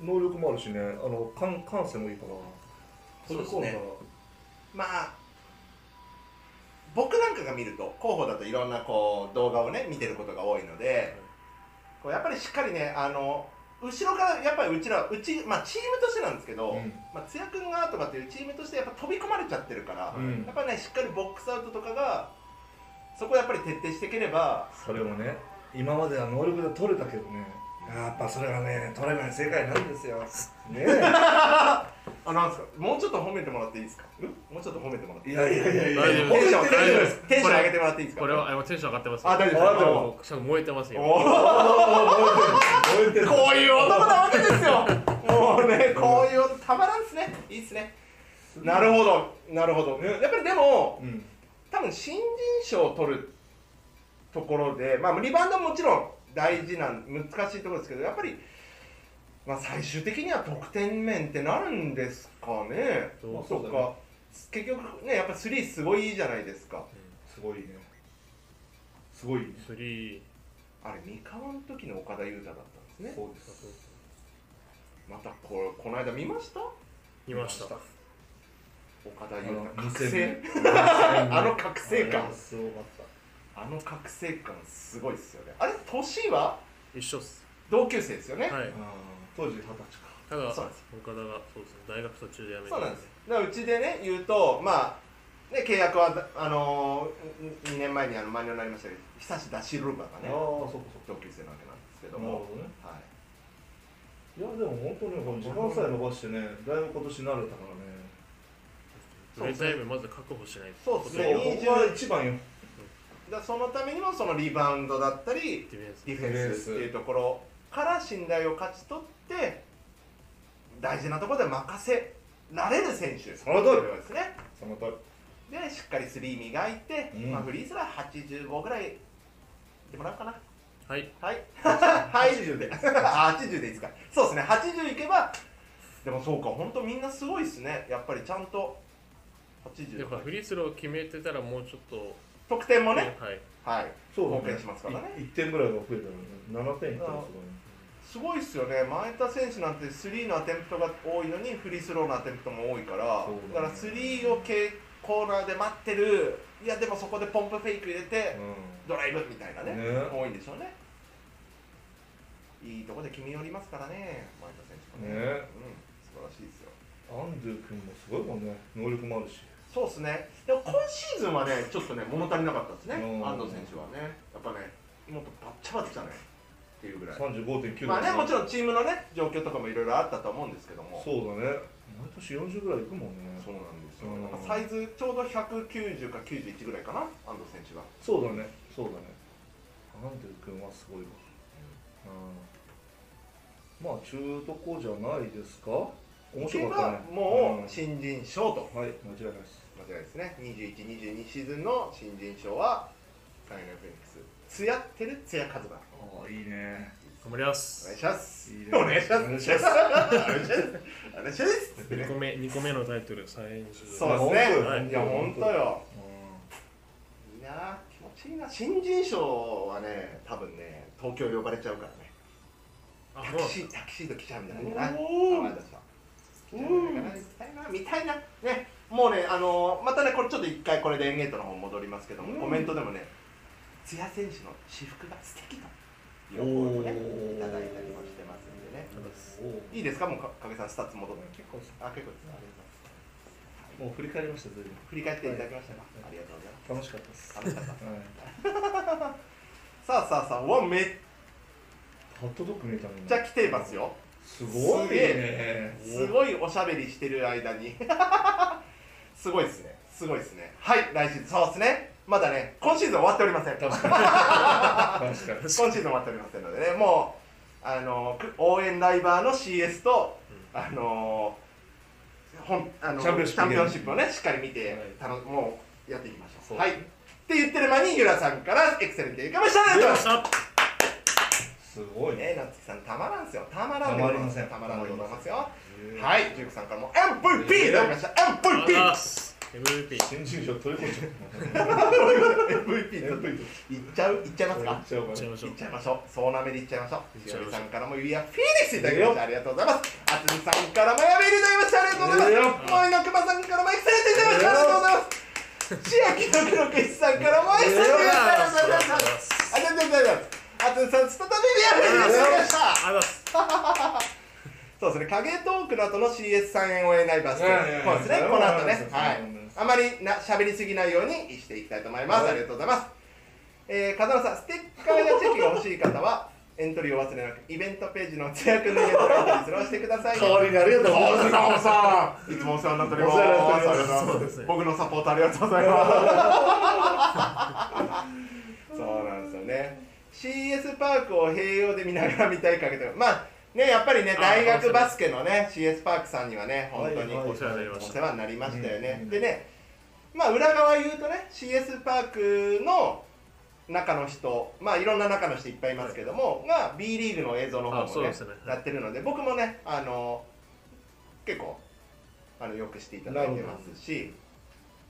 能力もあるしね。あの感感性もいいからそうですねまあ僕なんかが見ると候補だといろんなこう動画をね見てることが多いのでこうやっぱりしっかりねあの後ろからやっぱりうちらうち、まあ、チームとしてなんですけど、うん。まあ、津谷君がとかっていうチームとしてやっぱ飛び込まれちゃってるから、うん。やっぱりねしっかりボックスアウトとかがそこをやっぱり徹底していければそれもね今までは能力で取れたけどねやっぱそれがね取れない世界なんですよ。ねあなんですか？もうちょっと褒めてもらっていいですか？もうちょっと褒めてもらっていい？いやいやいやいや。大丈夫テンション褒めてないじゃないですかテンション上げてもらっていいですか？これはあ今テンション上がってますあ大丈夫です。燃えてます。よ燃えてるこういう男なわけですよもうねこういう男たまらんっすねいいっすねなるほどなるほどやっぱりでもうん多分新人賞を取るところでまあリバウンドももちろん大事なん難しいところですけどやっぱりまあ最終的には得点面ってなるんですかね。そうまあそうか。結局ねやっぱスリーすごいじゃないですか。すごいね。すごいね。スリー。あれ三河の時の岡田裕太だったんですね。そうです。またここの間見ました？見ました。岡田優あの太覚醒。2000 あの覚醒感。すごかっあの覚醒感すごいっすよね。あれ年は？一緒っす。同級生ですよね、はい当時二十歳か。ただそうなんです。岡田がそうですね大学途中で辞めて。そうなんです。だからうちでね言うとまあね契約はあのー、2年前にあのマニュアルになりましたけど久しダシルバがねああそっかそっ同級生なわけなんですけどかなるもほどね。はい。いやでも本当に時間さえ伸ばしてねだいぶ今年慣れたからね。プレータイムまず確保しないそうですそうねここが一番よ。だそのためにもそのリバウンドだったりディフェンス。ディフェンスっていうところから信頼を勝ち取って大事なところで任せられる選手。その通りです。ね。その通り。でしっかりスリー磨いて、うん。まあ、フリースは85ぐらいでもらおうかな。はい。はい。はい80で。あ80でいいですか。そうですね。80いけばでもそうか本当みんなすごいですね。やっぱりちゃんと80やっぱフリースロー決めてたらもうちょっと。得点もね。はい。はい。そうだね。貢献しますからね。い1点ぐらいが増えたらね7点いったらすごいねすごいっすよね。前田選手なんてスリーのアテンプトが多いのにフリースローのアテンプトも多いから。ね。だからスリーをけコーナーで待ってる。いやでもそこでポンプフェイク入れてドライブみたいなねね。多いんでしょうね。いいとこで決め寄りますからね前田選手もね。ね。うん、素晴らしいですよ。アンドゥ君もすごいもんね。能力もあるし。そうですね。でも今シーズンはねちょっとね物足りなかったですね。うん。安藤選手はね。やっぱねもっとバッチャバッチャねっていうぐらい。35.9まあねもちろんチームのね状況とかもいろいろあったと思うんですけども。そうだね。毎年40ぐらいいくもんね。そうなんですよ、うん。サイズちょうど190か91ぐらいかな安藤選手がそうだね。そうだね。アンドゥ君はすごいわ。うん。まあ中途こじゃないですか？面白かったね。もう新人賞と。うん。はい間違いないです。間違いないですね。2122シーズンの新人賞はサイナフェニックスつやってるつやカズマ。ああいいね。頑張ります。お願いします。いいね。お願いします。お願いします。お願いします。お願いします。ってね2個目二個目のタイトル最年そうですね、はい。い、や本当よ。ういいな気持ちいいな。新人賞はね多分ね東京呼ばれちゃうからね。あもうタキシータキシード来ちゃうんじゃないかなお前たちは来ちゃう。んじゃないかな見たいな見たいな。ね。もうねあのーまたねこれちょっと一回これでエンゲートの方戻りますけども、うん。コメントでもね津屋選手の私服が素敵という声もねいただいたりもしてますんでね。おいいですか？もうか影さんスタッツ戻って結構あ結構です。ありがとうございます。もう振り返りました振り返っていただきましたか、ありがとうございます。楽しかったです。楽しかった。はい。さあさあさあうわめットドッグ見えたのにちゃ来てますよ。すごいすねすごいおしゃべりしてる間に。すごいですね。すごいですね。はい来シーズンそうですねまだね今シーズン終わっておりません。今シーズン終わっておりませんのでねもうあのく応援ライバーの CS と、あの本あのチャンピオンシップをねしっかり見て、はい。たのもうやっていきましょう。そうはい。って言ってる間にゆらさんからエクセレントいかましたありがとうございます。すごい。ね夏木さんたまらんすよ。たまらんでございます。たまりません。たまらんでございますよはい、ジュークさんからも MVP いただきました。MVP 新人賞取り込んじゃっ MVP たちょっといっちゃう？いっちゃいますか？いっちゃいましょう。いっちゃいましょう。そうなめでいっちゃいましょう。しおりさんからも指輪フィニックスいただきました。ありがとうございます。あつみさんからもやべりいただきましたありがとうございます。もういのくまさんからもエクセレントいただきましたありがとうございます。千秋の黒けしさんからもエクセレントいただきましたありがとうございます。ありがとうございます。あつみさん再び指輪フィニックスいただきましたありがとうございますそうですね、影トークの後の CS 3円応援ライブはいやいやいやそうですね、この後ね、はい。あまりな喋りすぎないようにしていきたいと思います。はいありがとうございます。えー、風間さん、ステッカーやチェキが欲しい方は、エントリーを忘れなく、イベントページのつやくんのイベントにエントリーするをしてください。代わりにありがとうございますさん、いつもお世話になっております。お世話になっております僕のサポートありがとうございます。そうなんですよね。CS パークを併用で見ながら見たいかけど、まあね、やっぱりね、あ大学バスケのね、CS パークさんにはね、本当にはいはいお世話になりました。お世話になりましたよね。うんでね、まあ裏側言うとね、CS パークの中の人、まあいろんな中の人いっぱいいますけども、が B リーグの映像の方もねね。やってるので、僕もね、あの結構あのよくしていただいてますし、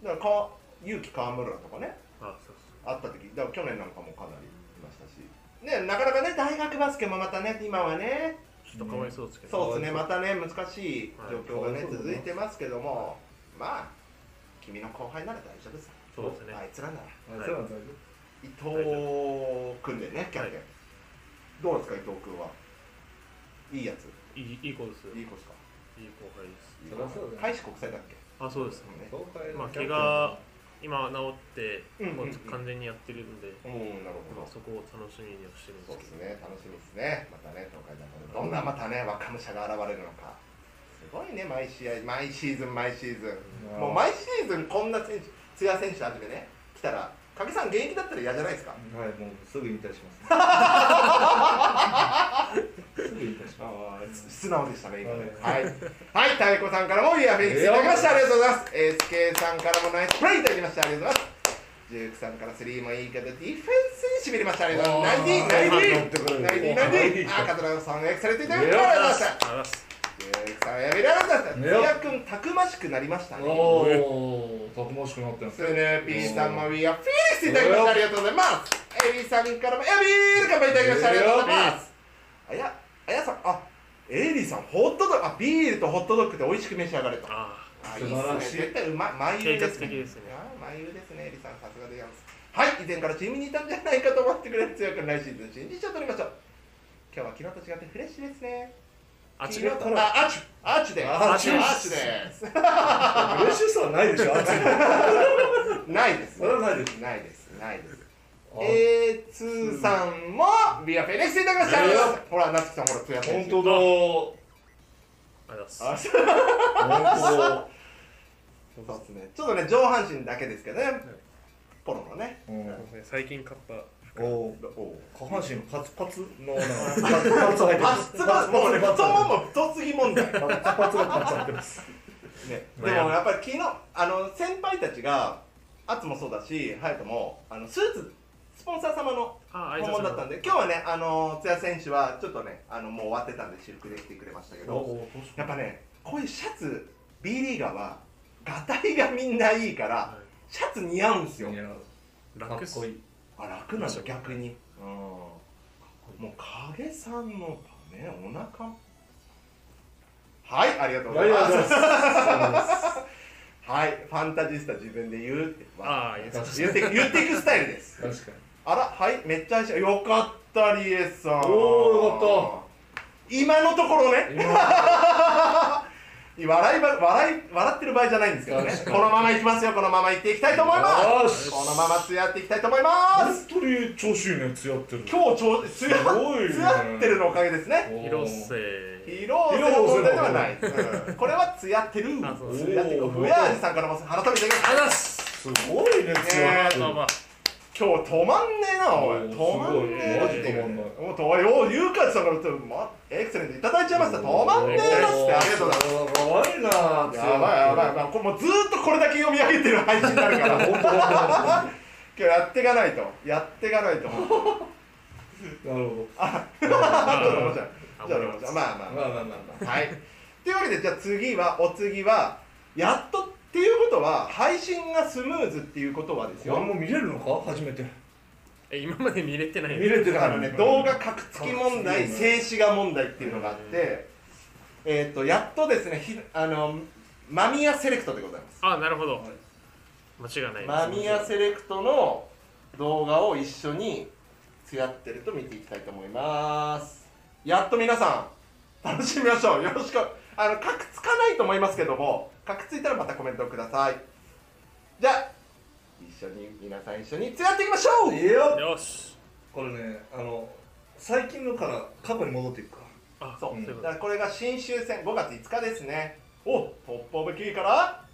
だからか勇気川村とかね、あそう会った時だから去年なんかもかなりいましたし、ね、なかなかね大学バスケもまたね今はねちょっとかわいそうですけど、そうですね。またね難しい状況がねはい。続いてますけども。まあ君の後輩なら大丈夫ですそうですね。あいつらなら。あそうなんだ伊藤君でねキャプテン、はいどうですか伊藤君は？いいやつ。いいいい子ですよ。いいいい子ですか？後輩です。そりゃそうだよ。大使国際だっけ？あそうですね。東海まあ怪我今治ってうんうんうん。もう完全にやってるんで、うんなるほど。そこを楽しみにはしてるんでそうすけど。ですね楽しみですね。またね東海大どんなまたね若武者が現れるのか。すごいね毎試合毎シーズン毎シーズン。もう毎シーズンこんな選手津屋選手はじめね来たら影さん現役だったら嫌じゃないですか？はいもうすぐ引退します。すぐ引退します。素直でしたね、今ね。ははい。はい、太鼓さんからもイヤーフェイクいただきました。ありがとうございます。SK さんからもナイスプレイいただきました。ありがとうございます。ジュークさんからスリーもいいけど、ディフェンスにしびれました。ありがとうございます。ナインティナインティナインティナインティ。あ、カトラさんエクセレントい。ただきました。ありがとうござい。ました。さん、やめられました。ねよツヤ君、たくましくなりましたね。おおたくましくなってますスヌーピーさんもウィアフィニッシュいただきました。ありがとうございます。エビさんからもエビール乾杯いただきました。ありがとうございます。あや、あやさん、あ、エリーさん、ホットドッグ、あ、ビールとホットドッグで美味しく召し上がれと。ああ、いい素晴らしいっすね。絶対うまい、眉優ですね。ですねあ、眉優ですね、エリさん、さすがでございます。はい、以前からチームにいたんじゃないかと思ってくれる強く来シーズン新人賞を取りましょう。今日は昨日と違ってフレッシュですね。あ昨日とあ、アーチ、アーチです。アーチアーチです。嬉しさはないでしょあっちに ないです。それはないですないです。ないです。あ A2 さんもビアフェネックスいただきました。ほら、夏樹さん、ほら、つや本当だありがとうございますあ本そうですね。ちょっとね、上半身だけですけどね。ポロのね。当うん最近買ったおおお下半身パツパツのパツパツ入ってあ、ますもうね、太もも太すぎ問題。ね、パツパツがパツ入ってますでもやっぱり昨日、あの先輩たちが、アツもそうだし、ハヤトも、あのスーツ。スポンサー様のあ訪問だったんで、今日はね、あの津屋選手はちょっとね、あのもう終わってたんで、私服で来てくれましたけど。やっぱね、こういうシャツ、B リーガーは、がたいがみんないいから、はシャツ似合うんですよ。かっこいいあ、楽なんだ、逆に。うん。もう影さんのね、お腹。はい、ありがとうございます。はい、ファンタジスタ自分で言うって。ああ言ってま言っていくスタイルです。確かにあら、はい、めっちゃ愛しよかった、リエさん。おーよかった。今のところね。今笑いば笑い笑ってる場合じゃないんですけどね。このままいきますよ。このままいっていきたいと思います。よし。このままつやっていきたいと思います。本当に調子いいねつやってる今日ちょうつやすごいねつやってるのおかげですね。広瀬。広瀬の問題ではない、うんこれはつやってる。ってるふやあじさんからも改めてございますすごいねつやってる。まあまあ今日止まんねえなおい。止まんねえマジ止まんない。もうとおいゆうかちさんから言ってまエクセレントいただいちゃいました。止まんねえなってありがとうございます。すかわいいな。やばいやばいやばい。これもうずーっとこれだけ読み上げてる配信になるから。今日やっていかないと。やっていかないと。なるほあちょっと面白いあじゃあまあまあまあ。どまあまあまあまはい。というわけでじゃあ次はお次はやっとっていうことは配信がスムーズっていうことはですよ。も見れるのか？初めて。え今まで見れてない。見れてないあのね動画格付き問題静止画問題っていうのがあってえっとやっとですねひあのマミヤセレクトでございます。あなるほど。はい。間違いないマミヤセレクトの動画を一緒につやってると見ていきたいと思います。やっと皆さん楽しみましょう。よろしく。あの格つかないと思いますけども格ついたらまたコメントをください。じゃあ一緒に皆さん一緒につやっていきましょう。いいよ。よし。これねあの最近のから過去に戻っていくか。あそう、うん。だからこれが新州戦5月5日ですね。おトップオブキーから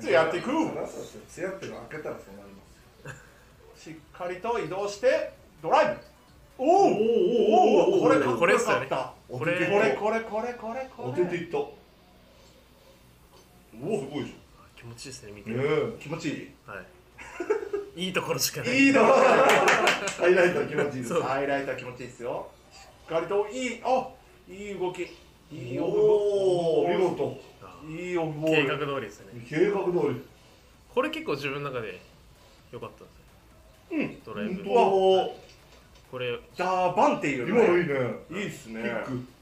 つやっていく。つやってるの開けたらそうなりますしっかりと移動してドライブ。おおおおおこれかっこよかったこれこれこれこれこれこ当ててれいったおおすごいじ気持ちいいですね見て。ゃん気持ちいい。はい。いいところしかない。いいのハイライトは気持ちいいです。ハイライトは気持ちいいですよ。しっかりといい。あいい動き。いいオフおおボール見事。あいいオフボー。計ル画通りですね。計画通り。これ結構自分の中で良かったんですよ。うん。ドライブ。本当これ。ダーバンっていう今のいいね。いいっすね。ピック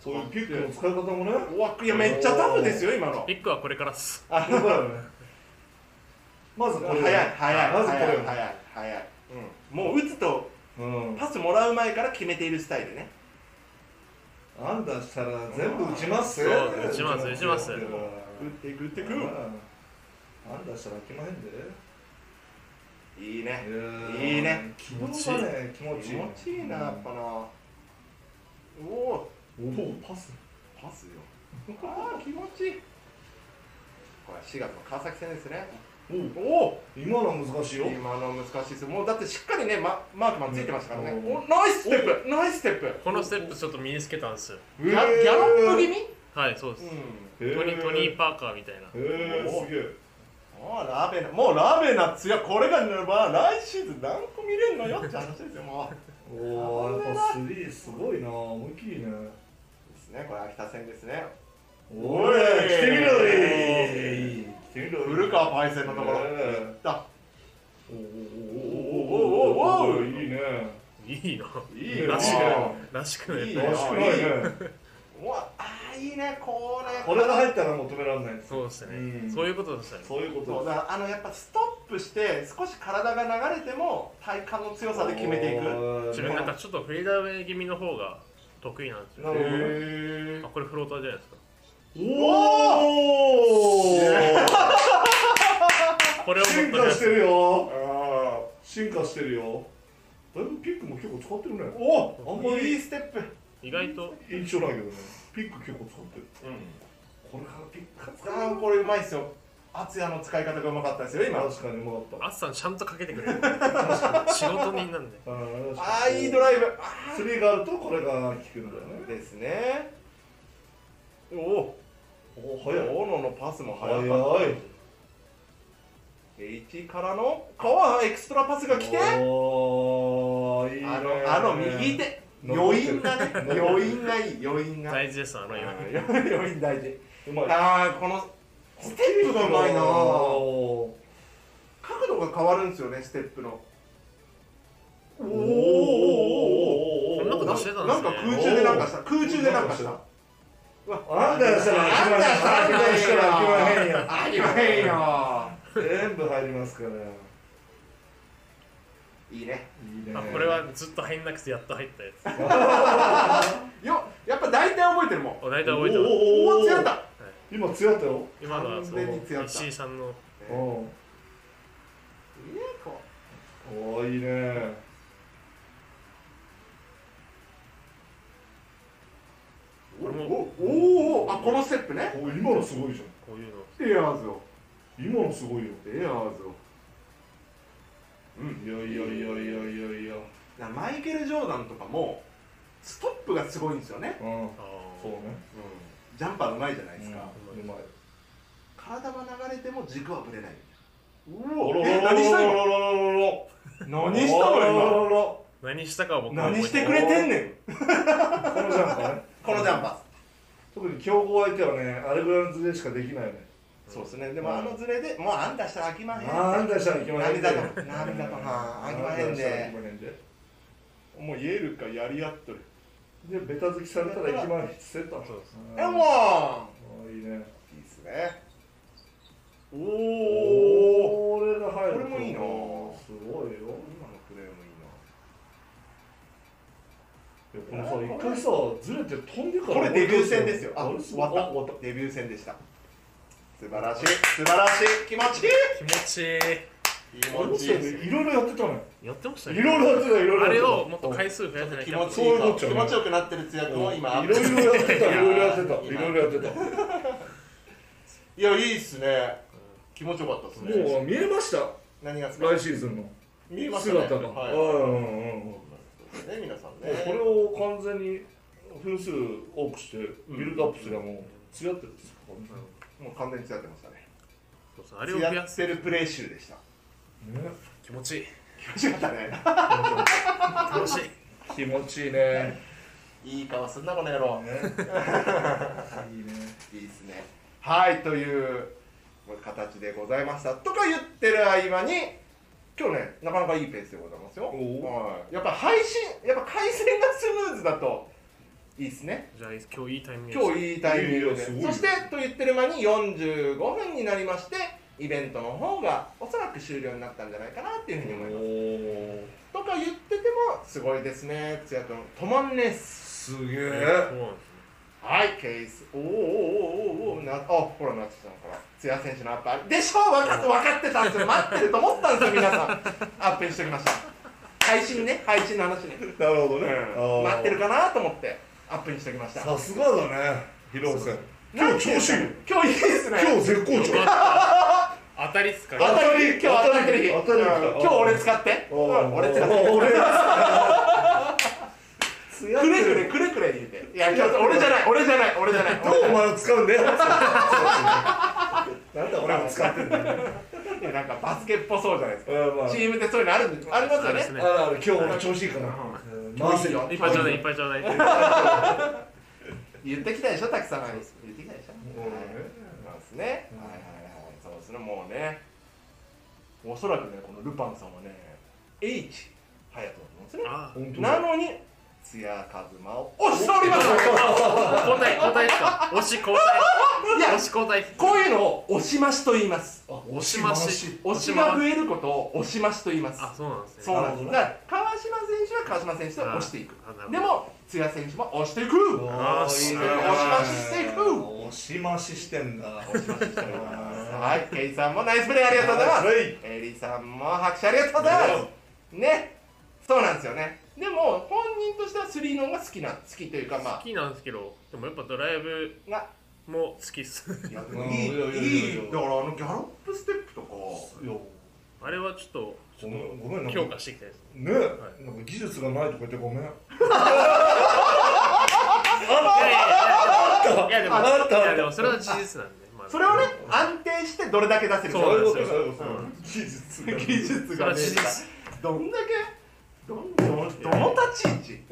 そういうピックの使い方もね。うわいやめっちゃタフですよ今の。ピックはこれからっす。あそうだよね。まずこれ。早い早いまずこれ早い早い早い、うん、もう打つとうん。パスもらう前から決めているスタイルね。アンダーしたら全部打ちます？そう打ちます打ちます。打打っていく打っていく。アンダーしたら決まへんで。いいね。やいいね。気持ちいいね気持ちいい。気持ちいいなやっぱな。おおおおパス。パスよ。ああ気持ちいい。これ4月の川崎戦ですね。おおお今の難しいよ。今の難しいです。もうだってしっかりね、ま、マークマンついてましたからね、うん。おナイスステップ。ナイスステップ。このステップちょっと身につけたんです。よギャギャラップ気味？はいそうです、うん。へトニートニーパーカーみたいな。へえすげえ。もうラベナもうラベナツヤこれがねまあ来シーズン何個見れんのよって話ですよもう。おおやっぱスリーすごいな思いっきりねですね。これ秋田戦ですね。おい来てみろい来てみろい古川パイセンのところ、ねいった。おおおおおおおいいね。いいな。いいらしあくらしくない。いいらしくないね。うわあーいいねこれ。これが入ったら求められないそうですね、うん。そういうことでしたね。そういうことです。だからあのやっぱストップして少し体が流れても体幹の強さで決めていく。自分なんかちょっとフェーダーウェイ気味の方が得意なんですよ。なるほどね。へあこれフローターじゃないですか。おおこれを進化してるよ。あ進化してるよ。だいぶピックも結構使ってるね。おあんまりいいステップ。意外と。印象ないけどね。ピック結構使ってる。うん。これからピック使あーこれうまいっすよ敦也の使い方がうまかったですよ今。確かにうまかった。アッさんちゃんとかけてくれる。仕事人なんで。あーああいいドライブ。あスリー。があるとこれが効くんだよね。ーですね。おおお早い大野のパスも速早かった。い。H からの川エクストラパスが来て。あおーいいね。のあの右手。余韻がね。余韻がいい。余韻が。大事ですあのように余余韻大事。うまいああこのステップがうまいな。お角度が変わるんですよねステップの。おー。おおおこんなことしてたんですねなんか空中でなんかした。空中でなんかした。全部入りますから。いいね。いいねあこれはずっと入んなくてやっと入ったや よやっぱ大体覚えてるもん。つお大体覚えてますおー。おお強かった今強ったよ。今のはそ完全に強うかった。石井さんの。うん。いいね。こおーいいね。うこれもおおおあこのステップね。お今のすごいじゃこういうのエアーズよ。ん今のすごいよ。エアーズよ。うんいやいやいやいやいやいやだからマイケル・ジョーダンとかもストップがすごいんですよね、うん。あそうねジャンパーうまいじゃないですか、うん。うまい体は流れても軸はぶれない。うお何した今？ろろろろろ何したのろろー何したかは僕何してくれてんねんこのジャンパーねこのジャンパ特に強豪相手はねあれぐらいのズレしかできないよねーそうですねでもあのズレでもうあんたしたら飽きまへんああんたしたらいけまへんで涙と涙とはあきまへんでもうイエルかやり合っとるでベタ付きされたらいきまへんセットそうですえもあーいいね。ういいっすね。おおこれが入ると。これもいいな。すごいよ。今のプレーもいいいやこのさ一回さずれて飛んでからなこれデビュー戦ですよ。あ終わった。終わった。デビュー戦でした。素晴らしい。素晴らしい。気持ちいい。気持ちいいいろいろやってたねやってましたいねろいろやってたいろいろあれをもっと回数増やせない気と持ち気持ちよくなってるつやくん。を今いろいろやってたいろいろやってたい今ろいろやってた。いやいいっすね。気持ちよかったっすね。もう見えました？何が来シーズンの。見えましたね。姿が、はい。うんうんね皆さんね。もうこれを完全に分数多くしてビルドアップすればもう強ってるんですよ、もう完全につやってましたね。あれをつやってるプレー集でした。ね気持ちいい。気持ちよかったね。楽しい気持ちいいね。いい顔すんなこの野郎。ね。いいね。いいっすね。はいという形でございました。とか言ってる合間に今日ねなかなかいいペースでございますよ、はい、やっぱ配信やっぱ回線がスムーズだといいっすね。じゃあ今日いいタイミング今日いいタイミングで。そしてと言ってる間に45分になりましてイベントの方がおそらく終了になったんじゃないかなっていうふうに思います。おとか言っててもすごいですねつやくん。止まんねす。すげえ。はいケース。おーおーおーおーおーなあほらなつさんからつや選手のアップあるでしょ分かって分かってたんですよ待ってると思ったんですよ皆さんアップにしておきました配信ね配信の話ね、なるほどね、うん、待ってるかなと思ってアップにしておきましたさすがだね広瀬今日調子いい今日いいですね。今日絶好調。当たりっすか？当たり。り今日当たってる日。当たりうん。今日俺使って。俺使って俺。くれくれくれくれ言うて。いや今日俺じゃない。俺じゃない。俺じゃない。どうお前を使うんだよ。なんだ俺も使ってんだよ。なんかバスケっぽそうじゃないですか。チームでそういうのあるありますよね。そうですねあらあら今日俺調子いいから。うん。回せよ。いっぱいちょうだい。いっぱいちょうだい。言ってきたでしょたくさん。言ってきたでしょうん。ですねはいはいはい。そうですね。もうね。おそらくねこのルパンさんはね H 隼人だと思うんですね。あ本当なのに津屋一馬を押しております。交代交代ですか？押し交代？いや押し交代。こういうのを押し増しと言います。あ押し増し。押しが増えることを押し増しと言います。あそうなんですね。そうなんです。だから川島選手は川島選手で押していく。でも津屋選手も押していく。押し増ししていく。押し増ししてんだ。押し増ししておりますはい。ケイさんもナイスプレーありがとうございます。はい。エリさんも拍手ありがとうございます。ね。そうなんですよねでも本人としてはスリーノンが好きな好きというかま好きなんですけどでもやっぱドライブあがも好きっす。いやうんいいいやいやいやいい。だからあのギャロップステップとかいやあれはちょっとちょっごめん強化していきたいです。ねなんか技術がないとか言ってごめん。いやでもあった。いやでもそれは事実なんでまあ。それをね安定してどれだけ出せるかそういうことうん。技術が技術がどんだけどんどのどの立ち位置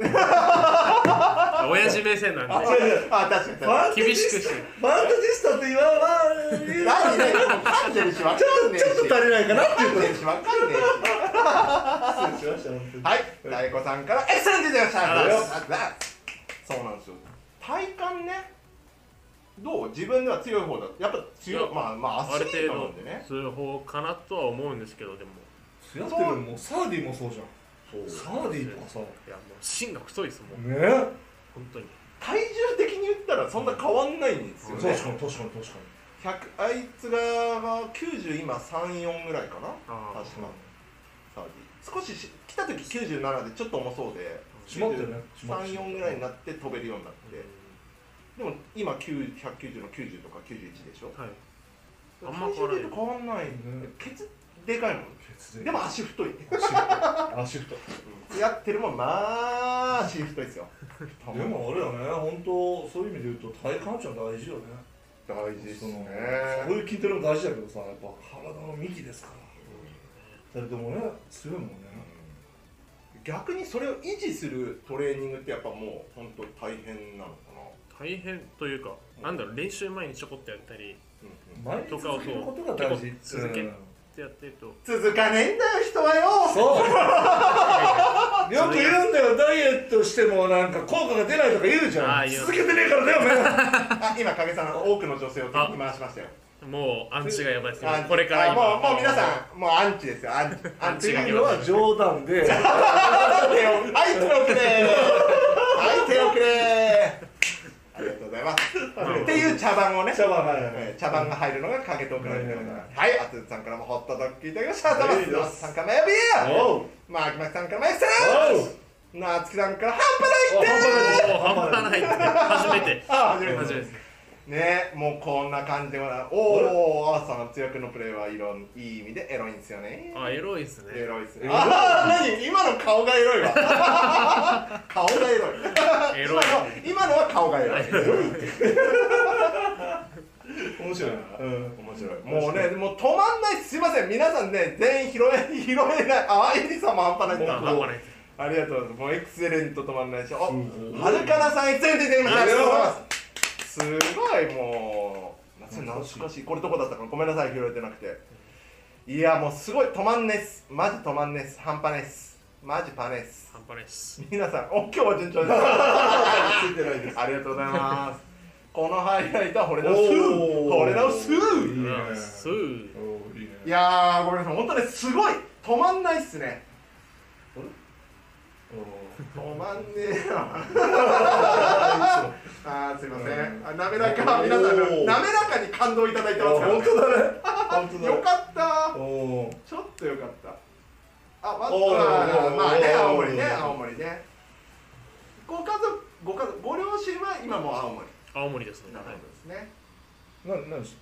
親父目線なんあで。あ確かに確かファンタジ厳しくして。ンタジスタって言わんわに何ね噛んでるし分かんねえし。ちょっと足りないかなっていうことでるし分かんねえし失礼しました本当に。はい。大悟さんからエクセレントでございましたありがとうごそうなんですよ。体感ね。どう？自分では強い方だ。やっぱ強いまあまあアあるスリート程度なんでね。そういう方かなとは思うんですけどでも。やってるもうサーディもそうじゃんサーディとかさいやもう芯が太いですもんね。本当に。体重的に言ったらそんな変わんないんですよね。確かに確かに。確か100あいつが90今34ぐらいかな。確か。サーディ少しし来た時97でちょっと重そうでに閉まってる。ね34ぐらいになって飛べるようになって。でも今9 190の90とか91でしょ。はい。あんま変わんない。ねケツでかいもん血で。でも足太い。足太やってるもんまあ足太いですよ。でもあれよね本当そういう意味で言うと体幹は大事よね。大事ですそのねそういう筋トレも大事だけどさやっぱ体の幹ですから。二人ともね強いもんね。逆にそれを維持するトレーニングってやっぱもう本当大変なのか大変というかなんだろう練習前にちょこっとやったりな、毎日続けることが大事。結構続けうんってやってると。続かねえんだよ人はよ。そう。よく言うんだよ。ダイエットしてもなんか効果が出ないとか言うじゃん。続けてねえからだよお前。あ今影さん多くの女性を敵に回しましたよ。もうアンチがやばいですよアンチこれからあもうもう皆さんもうアンチですよ。アンチアンチが。いうのは冗談で。はい手をくれはい手をくれありがとうございます。っていう茶番をね茶番茶番が入るのが影トークなんで。ございますはいあつつさんからもホットドッグいただきました。はいどうもさんからもエビーおう。マーキマキさんからなつきさんから半端ないって。半端ないって。初めて。あ初めてねもうこんな感じでおおアーサーの強くのプレーはいろんいい意味でエロいんですよね。あエロいですね。エロいですね。ああ何？今の顔がエロいわ。顔がエロい。エロい今の今のは顔がエロい。面白いな。うん。面白い。もうねもう止まんないすいません。皆さんね全員拾え 拾えないあエリさんも半端ない。半端ないありがとうございます。もうエクセレント止まんないでし。ょおうんはるかなさんエクセレントいただきましたありがとうございあますすごいもう懐かしい。これどこだったかなごめんなさい拾えてなくて。いやもうすごい止まんねっす。マジ止まんねっす。半端ないっす。マジパネっす。半端ないっす。皆さんお今日は順調ですついてないです ありがとうございます。このハイライトは俺のスーおー。俺のスいいーねいいね。いやーごめんなさい。本当ねすごい。止まんないっすね。お止まんねえなー あーすいません、うん。あ滑らか。皆さん滑らかに感動いただいてあますから。本当だね。本当だよかった。ちょっとよかった。あまあまあまあね青森ね青森ね。ご家族ご家族ご両親は今もう青森。青森ですね、なるはいほどですね。な何でし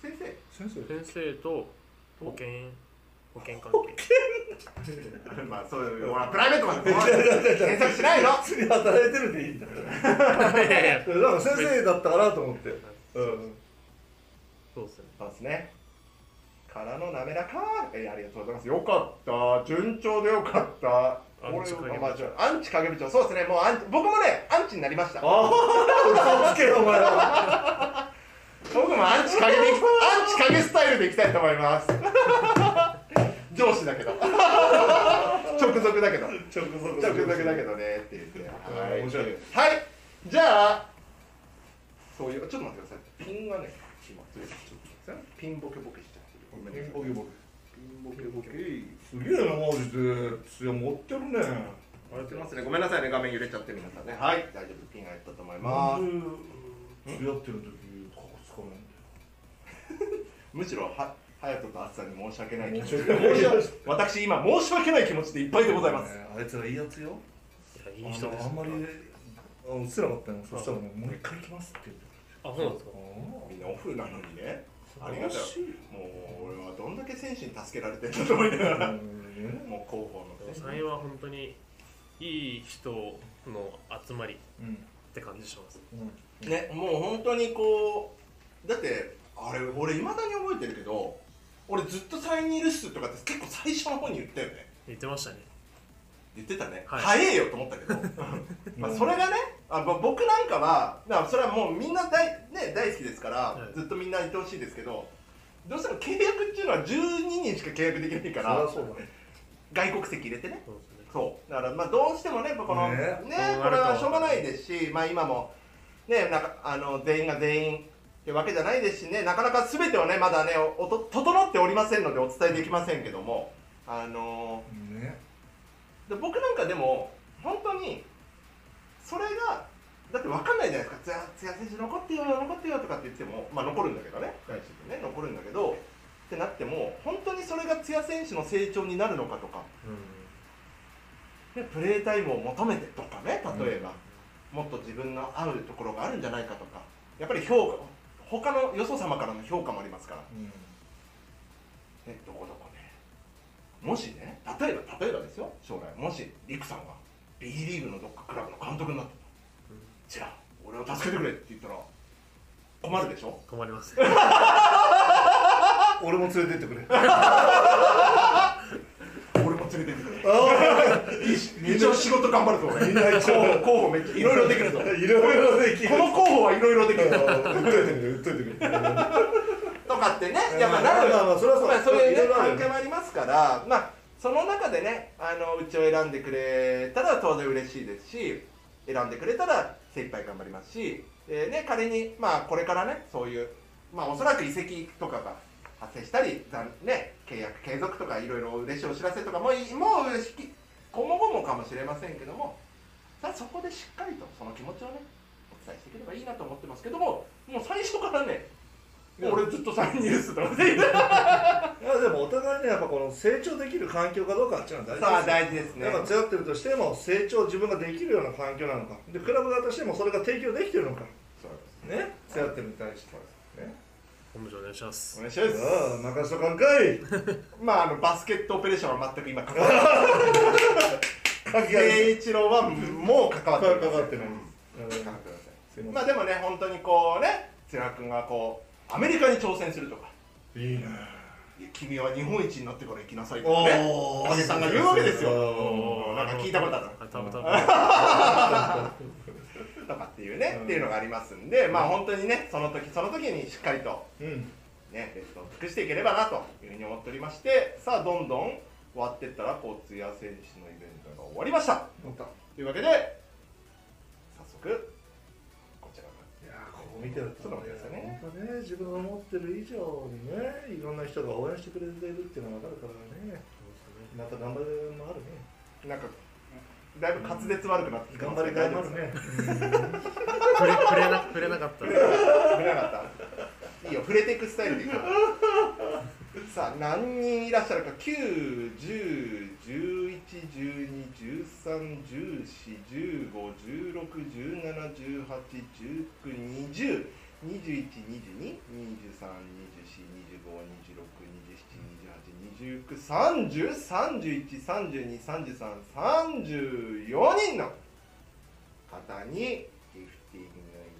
先生たっけ先生？先生と保険保険関係。まあそういうほらプライベートまで検索しないの。普通に働いてるでいいんだいやいやなんか先生だったかなと思って。うん。そうですね。そうですね。からの滑らか。えーありがとうございます。よかった。順調でよかった。アンチ影部長。まあじゃあアンチ影部長。そうですね。もうアンチ僕もねアンチになりました。ああ嘘つけよお前は。僕もアンチ影でいきアンチ影スタイルでいきたいと思います上司だけど。直属だけど。直属。直属だけどねって言って。はい。面白い。はい。じゃあそういうちょっと待ってください。ピンがね今ちょってピンボケボケしちゃってる。ごめんなさい。ボケボケ。ピンボケボケ。すげえなマジで。艶持ってるね。笑ってますね。ごめんなさいね。画面揺れちゃって皆さんね。はい。大丈夫。ピンがやったと思います。なん。で艶ってる時カコつかないん むしろは隼人とあつさんに申し訳ない気持ち申し訳ない。申し訳私今申し訳ない気持ちでいっぱいでございます。ねあいつらいいやつよ。いやいい人ですあんまりあ映せなかったよ。そしたらねもう一回行きますって言ってあそうなんですか？みんなオフなのにね。ありがたい。もう俺はどんだけ選手に助けられてるんだと思いながら。うん。もう広報のでも3位は本当にいい人の集まりって感じします。ねもう本当にこうだってあれ俺いまだに覚えてるけど俺ずっとサイニールスとかって結構最初の方に言ったよね。言ってましたね。言ってたね、はい。早えよと思ったけど。まあそれがねあぼ僕なんかはそれはもうみんな大,、ね、大好きですから、はい。ずっとみんないてほしいですけどどうしても契約っていうのは12人しか契約できないからね。外国籍入れてね。そうですね。そう。だからまあどうしてもねこのね。ねこれはしょうがないですしまあ今もねなんかあの全員が全員ってわけじゃないですしねなかなか全てをねまだねおと整っておりませんのでお伝えできませんけどもあのね。で僕なんかでも本当にそれがだって分かんないじゃないですか「津屋選手残ってよ残ってよ」とかって言ってもまあ残るんだけどねね残るんだけどってなっても本当にそれが津屋選手の成長になるのかとか、ね、プレータイムを求めてとかね例えば、もっと自分の合うところがあるんじゃないかとかやっぱり評価他のよそ様からの評価もありますから、ね、どこどこね。もしね例えば例えばですよ。将来もしリクさんが B リーグのどっかクラブの監督になった。とじゃあ俺を助けてくれって言ったら困るでしょ？困ります。俺も連れてってくれ 連れてってくれ一応仕事頑張るぞ俺候補応候補めっちゃいろいろできるぞ。いろいろできる。この候補はいろいろできる売っといてくれ売っといてくれとかってね。いやまあなる。まあまあそれはそう。まあそういうね。関係もありますから。まあその中でねあのうちを選んでくれたら当然嬉しいですし選んでくれたら精一杯頑張りますし、えーね、仮にまあこれからねそういうまあおそらく移籍とかが発生したり残ね契約継続とかいろいろ嬉しいお知らせとかもいもうしき今後もかもしれませんけどもただそこでしっかりとその気持ちをねお伝えしていければいいなと思ってますけどももう最初からねもう俺ずっと3ニュースとかで いやでもお互いねやっぱこの成長できる環境かどうかっていうのはさあ大事大事ですね。やっぱ強ってるとしても成長自分ができるような環境なのか。でクラブ側としてもそれが提供できてるのか。そうですね。強ってるに対して。ね本部長お願いします。お願いします。ああ任せとかんかい。まああのバスケットオペレーションは全く今関わってない関係ない圭一郎はもう関わっておりません関わってないうん。関わってまあでもね本当にこうね津田君がこうアメリカに挑戦するとか。いいね。君は日本一になってから行きなさいとかね。おさんが言うわけですよ。おなんか聞いたことある とかっていうねっていうのがありますんでまあ本当にねその時その時にしっかりとうん。ねベストを尽くしていければなというふうに思っておりましてさあどんどん終わってったらこう津屋選手のイベントが終わりました。というわけで早速こちらがいやーここ見てるとそうなんですよね。本当ね自分が思ってる以上にねいろんな人が応援してくれてるっていうのが分かるからね。また頑張るもあるね。なんかだいぶ滑舌悪くなってきて頑張り頑張るね。触れ触れな触れなかった。触れなかった。いいよ触れていくスタイルでいいから。さあ何人いらっしゃるか303132333334人の方にギフティング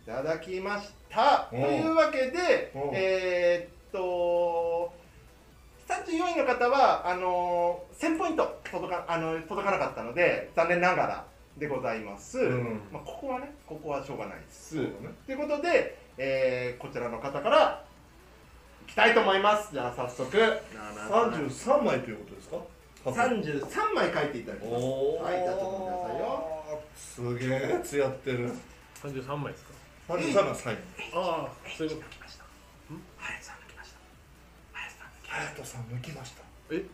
いただきましたというわけでえーっと34位の方はあのー1000ポイント届かあの届かなかったので残念ながらでございます、うんまあ、ここはねここはしょうがないですねということで、えーこちらの方からきたいと思います。じゃあ早速。33枚ということですか？33枚書いていただきます。はいじゃあちょっと待ってくださいよ。すげえつやってる。33枚ですか？33枚サイン。ああそういうこ林さん抜きました。林さん抜きさん抜きました。とえ？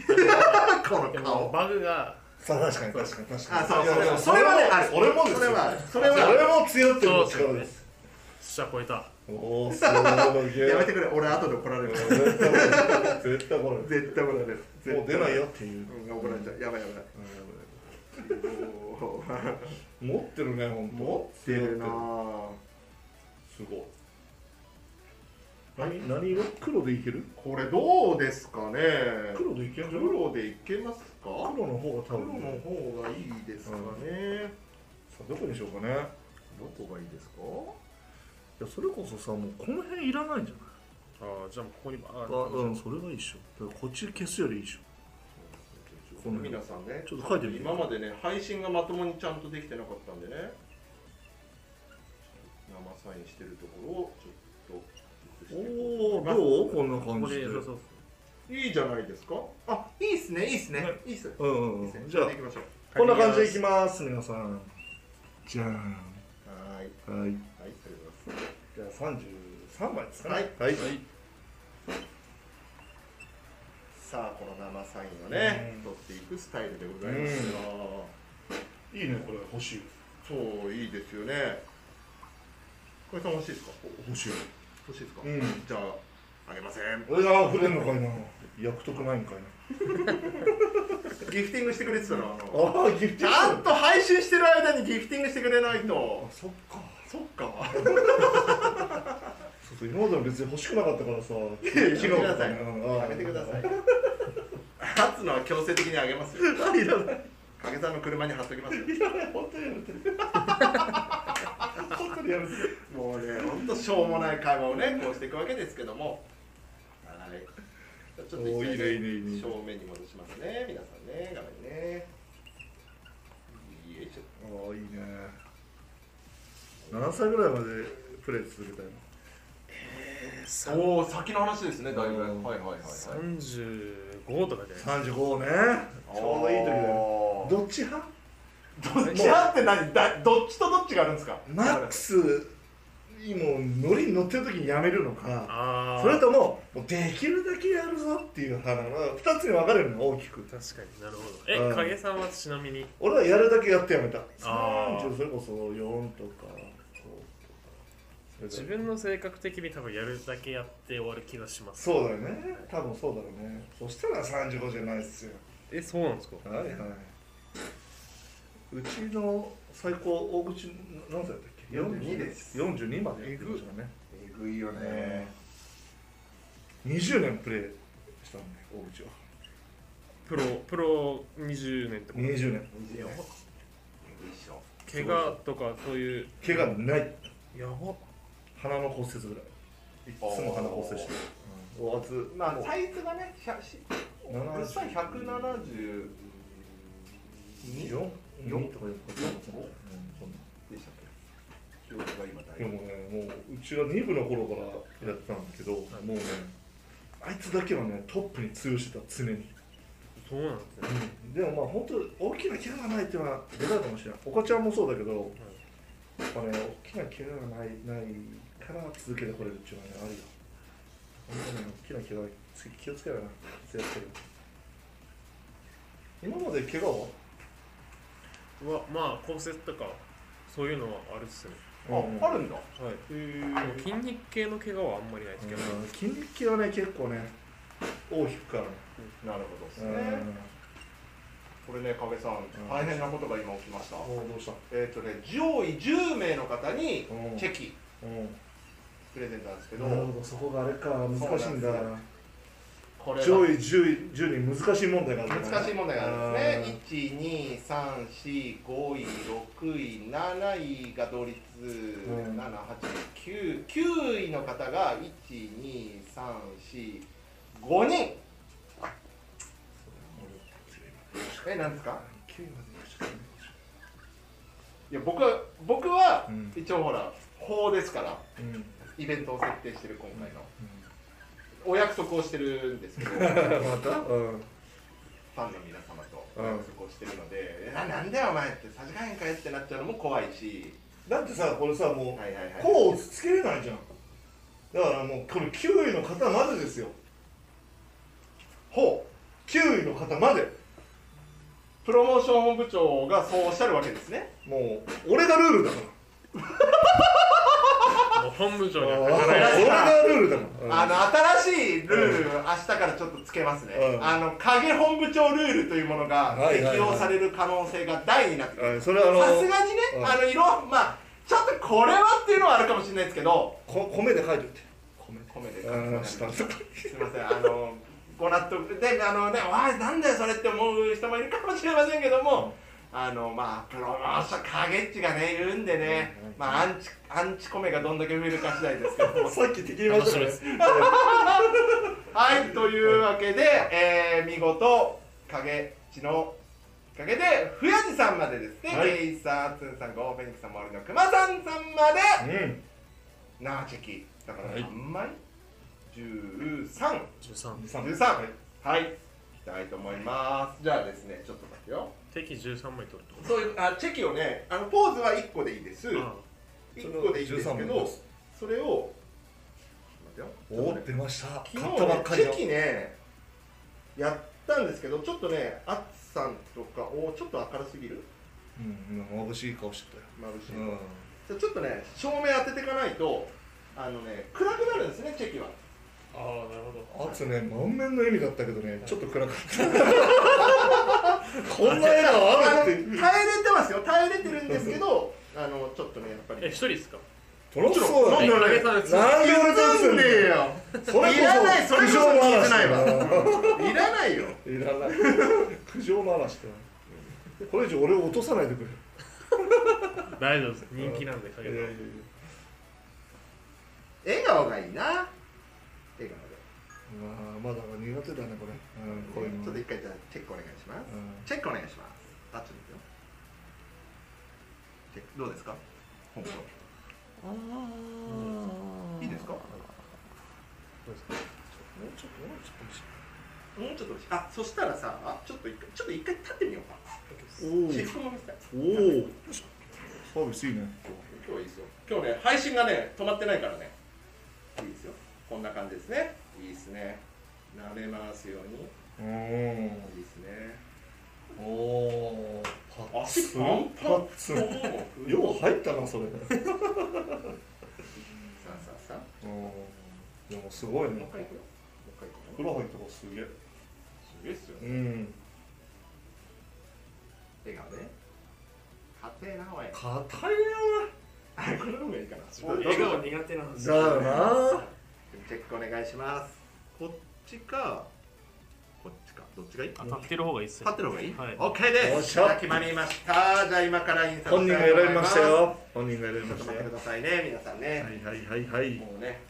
この顔。バグが。さあ確かに確かに確かに。あそうそれはねある。それもですよ。それはそれはそれも強ってるのそう力です。下超えたおおすごいやめてくれ俺後で怒られる絶対怒られる絶対怒られるもう出ないよっていう。う。ん怒られちゃう。やばいやばい。おー。持ってるね本当持ってるなすごい。何何色？黒でいける？これどうですかね。黒でいける黒でいけますか？黒の方が多黒分の方がいいですかね。さあどこにしようかね。どこがいいですか？いやそれこそさもうこの辺いらないんじゃない？ああじゃあここにバーあうんッそれがいいっしょ。こっち消すよりいいっしょ。この皆さんねちょっと書いてみて。今までね配信がまともにちゃんとできてなかったんでね。生サインしてるところをちょっとおおどう？こんな感じで。いいじゃないですか？あいいっすねいいっすね。ねい。いっす。うんうんいいっすね。じゃあ行きましょうこんな感じでいきます皆さん。じゃん。はーい。はいじゃあ33枚ですかね。はい。はい。さあこの生サインをねうん。取っていくスタイルでございますよ。いいねこれ欲しい。そういいですよね。これさん欲しいですか？欲しい。欲しいですか？うん。じゃああげません。いや触れんのかいな。役得ないんかい ギフティングしてくれてたらあの。なああギフちゃんと配信してる間にギフティングしてくれないと。そっかそっか。そうそう今までは別に欲しくなかったからさ。やめてください。うん。あやめてください。勝つのは強制的にあげますよ。いらない。影さんの車に貼っときますよ。いらない。本当にやめて。本当にやめて。もうね本当しょうもない会話をねこうしていくわけですけども。はい。ちょっと一おーいいねいいねいいね。正面に戻しますね皆さんね。画面にね。よいしょああいいね何歳ぐらいまでプレー続けたいのおお先の話ですねだいぶ、うん。はいはいはいはい。35とかじゃないですか35ねちょうどいい時だよ。どっち派？どっち派？って何？だどっちとどっちがあるんですか？マックスにもう乗りに乗ってる時にやめるのか。それとももうできるだけやるぞっていう派なの2つに分かれるの大きく。確かになるほど。え、うん。影さんはちなみに？俺はやるだけやってやめた。あー。30それこそ4とか。5とかそれ自分の性格的に多分やるだけやって終わる気がします。そうだよね。多分そうだろうね。そしたら35じゃないっすよ。えそうなんですか？はいはい。うちの最高大口何歳だったっけ？42です。42までやってましたね。えぐい。よね。20年プレーしたんで大口は。プロプロ20年ってこと？20年20年。えぐいっしょ怪我とかそういう。怪我ない。やば鼻の骨折ぐらい。いつも鼻骨折してる。おあつまあサイズがね100し70実際172 4四？4とか4とか五でしたっけ？記憶が今大でもねもううちは2部の頃からやってたんだけどもうねあいつだけはねトップに通用してた常に。そうなんですね、でもまあ本当大きな怪我がないっていうのはでかいかもしれない。おかちゃんもそうだけど、やっぱね大きな怪我がないないから続けてこれるっていうのはねあるよ。本当に大きな怪我次気をつけろよ。なやってる今まで怪我は？はまあ骨折とかそういうのはあるっすね。あ、あるんだ。はい。へでも筋肉系の怪我はあんまりないですけど、うん。筋肉系はね結構ね大きくからねなるほどですうん。ねこれね影さん大変なことが今起きました。おどうした？えっとね上位10名の方にうん。チェキ。うんプレゼントなんですけど。なるほどそこがあれか難しいんだ。これ上位は10位10人難しい問題がある難しい問題があるんですね12345位6位7位が同率ん789位の方が12345人えなんですか9位までにしかいや僕は僕はうん一応ほら法ですからうんうんイベントを設定してる今回の。お約束をしてるんですけど。フ また？うん。ァンの皆様とお約束をしてるので、えななんだよお前ってさじ加減かえってなっちゃうのも怖いし。だってさこれさもうはいはいはい。こうつけれないじゃん。だからもうこれ9位の方までですよ。ほう。9位の方まで。プロモーション本部長がそうおっしゃるわけですね。もう俺がルールだから 本部長に俺は書かないですがルールだからあの新しいルール、明日からちょっとつけますね、うん。あの影本部長ルールというものが適用される可能性が大になってくる。うんそれはあのさすがにね、うん。あの色まあちょっとこれはっていうのはあるかもしれないですけどこ米で書いといて。米でうんす下のとこいませんあのご納得。であのねわいなんだよそれって思う人もいるかもしれませんけどもあのまあプロモーション影っちがね言うんでね、うんまあアンチアンチ米がどんだけ増えるか次第ですけども。さっき敵に言いましたはい、というわけで、えー見事、影地のおかげで、ふやじさんまでですね、はい。ゲイさん、つんさん、ゴーフェニックスさん、森のくまさんさんまで、うん。生チェキ、だからはい何枚 ?13、13 13、はい、いきたいと思います。じゃあですね、ちょっと待ってよ。敵13枚取るってこそういうあチェキをね、あのポーズは1個でいいです。と1個でいいんですけど、それを、ちょっと待ってよ。ちょっとねお出ました。昨日ねチたばっかりのェキねやったんですけどちょっとねあつさんとかおちょっと明るすぎる？うん眩しい顔してたよ。眩しい、うん。じゃあちょっとね照明当てていかないとあのね暗くなるんですねチェキはああなるほど。あつね満面の笑みだったけどねちょっと暗かった。こんな笑顔あるって耐えれてますよ。耐えれてるんですけどあのちょっとねやっぱり。え一人ですか？そりゃそうだなんで俺影さんですなんでよそれいらないそれこそ聞いてないわ。話いらないよ。だいらない。苦情の話だ。これ以上俺を落とさないでくれ。大丈夫です。人気なんで影さん笑顔がいいなあまだ苦手だねこれ、うん、こういうのちょっと一回じゃあチェックお願いしますうんチェックお願いします。あっちですよ。チェックどうですか？本当。いいですか？どうですか？もうちょっともうちょっともうちょっとあ、そしたらさ、あちょっと一回ちょっと一回立ってみようか。おシフトも見せたい。おおサービスいいね今日はいいですよ。今日ね配信がね止まってないからね。いいですよ。こんな感じですね。いいですね。慣れますように。おいいですね。おおパッツ足パンパンツンよう入ったなそれさあさあさあ。うんでもすごいねもう一回行くよ。もう一回行くよ。風呂入ったからすげえすげえっすよう。ん笑顔で。硬いなおい。硬いあこれの方がいいかな。笑顔苦手なんですだよなチェックお願いします。こっちか、こっちか、どっちがいい？あ立ってる方がいいっす立ってる方がいい？はいオッケーです。よっしゃじゃあ決まりました。じゃあ今から印刷本人が選びました。よ本人が選びちょっと待ましたよってくださいね、皆さんね。はいはいはいはいもうね、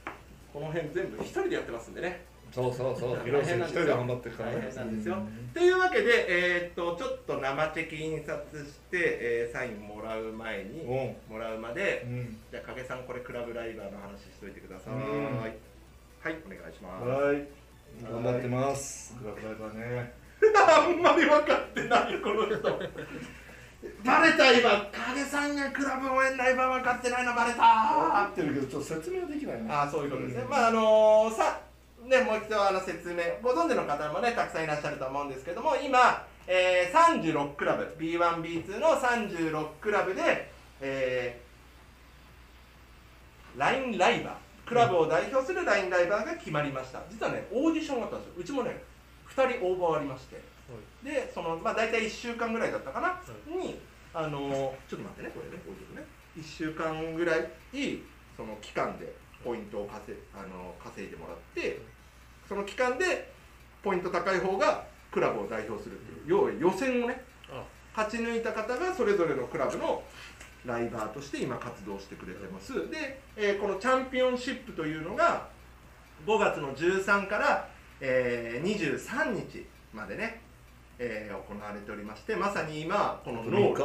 この辺全部一人でやってますんでね。そうそうそう広瀬一人で頑張ってるからね大変なんですよ。というわけで、えーっとちょっと生チェキ印刷して、えーサインもらう前に、うもらうまで、んうんじゃあ影さんこれクラブライバーの話しといてください。うんはい、お願いします。はい。頑張ってます。グラフライバーねあんまり分かってないこの人。バレた今影さんがクラブ応援ライバー分かってないのバレた。合ってるけどちょっと説明はできないね。あそういうことですね、まああのさねもう一度あの説明ご存知の方もねたくさんいらっしゃると思うんですけども今、えー、36クラブ B1B2 の36クラブで、えー、ラインライバークラブを代表するラインライバーが決まりました。実はねオーディションがあったんですよ。うちもね2人応募ありまして。でそのまあ大体1週間ぐらいだったかな、にあのちょっと待ってねこれねこういうね。1週間ぐらいその期間でポイントを稼あの稼いでもらってその期間でポイント高い方がクラブを代表するっていう要は予選をね勝ち抜いた方がそれぞれのクラブのライバーとして今活動してくれてます。で、えーこのチャンピオンシップというのが5月の13から、えー23日までね、えー行われておりましてまさに今このノール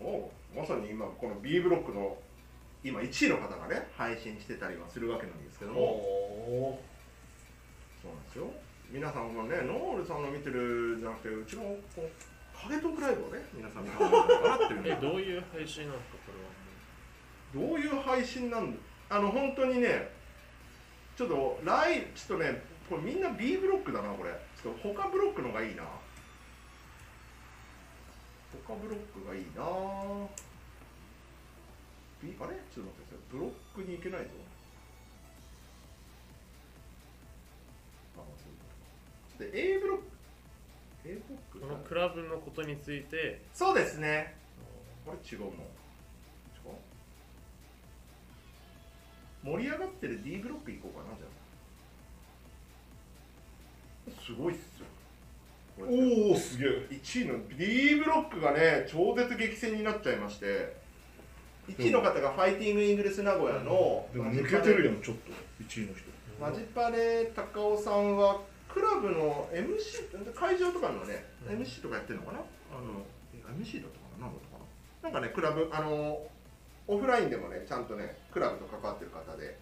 うん。をまさに今この B ブロックの今1位の方がね配信してたりはするわけなんですけども。おそうなんですよ。皆さんがねノールさんの見てるじゃなくてうちのこの影トークライブをね皆さんがかなっていうえどういう配信なんですかこれは。どういう配信なんだ？あの本当にねちょっとライちょっとねこれみんな B ブロックだなこれ。ちょっと他ブロックのがいいな。他ブロックがいいな。B あれ？ちょっと待ってください。ブロックに行けないぞ。で A ブロック A ブロックこのクラブのことについて。そうですね。これ違うの違う盛り上がってる D ブロック行こうかなじゃあ。すごいっすよ。これおおすげえ。1位の D ブロックがね超絶激戦になっちゃいまして。1位の方がファイティングイングレス名古屋のでも抜けてるやんちょっと。1位の人。マジパレ高尾さんはクラブの MC 会場とかのね、うん。MC とかやってるのかな？あのえ MC だったかな？何だったかな？なんかねクラブあのオフラインでもねちゃんとねクラブと関わってる方で。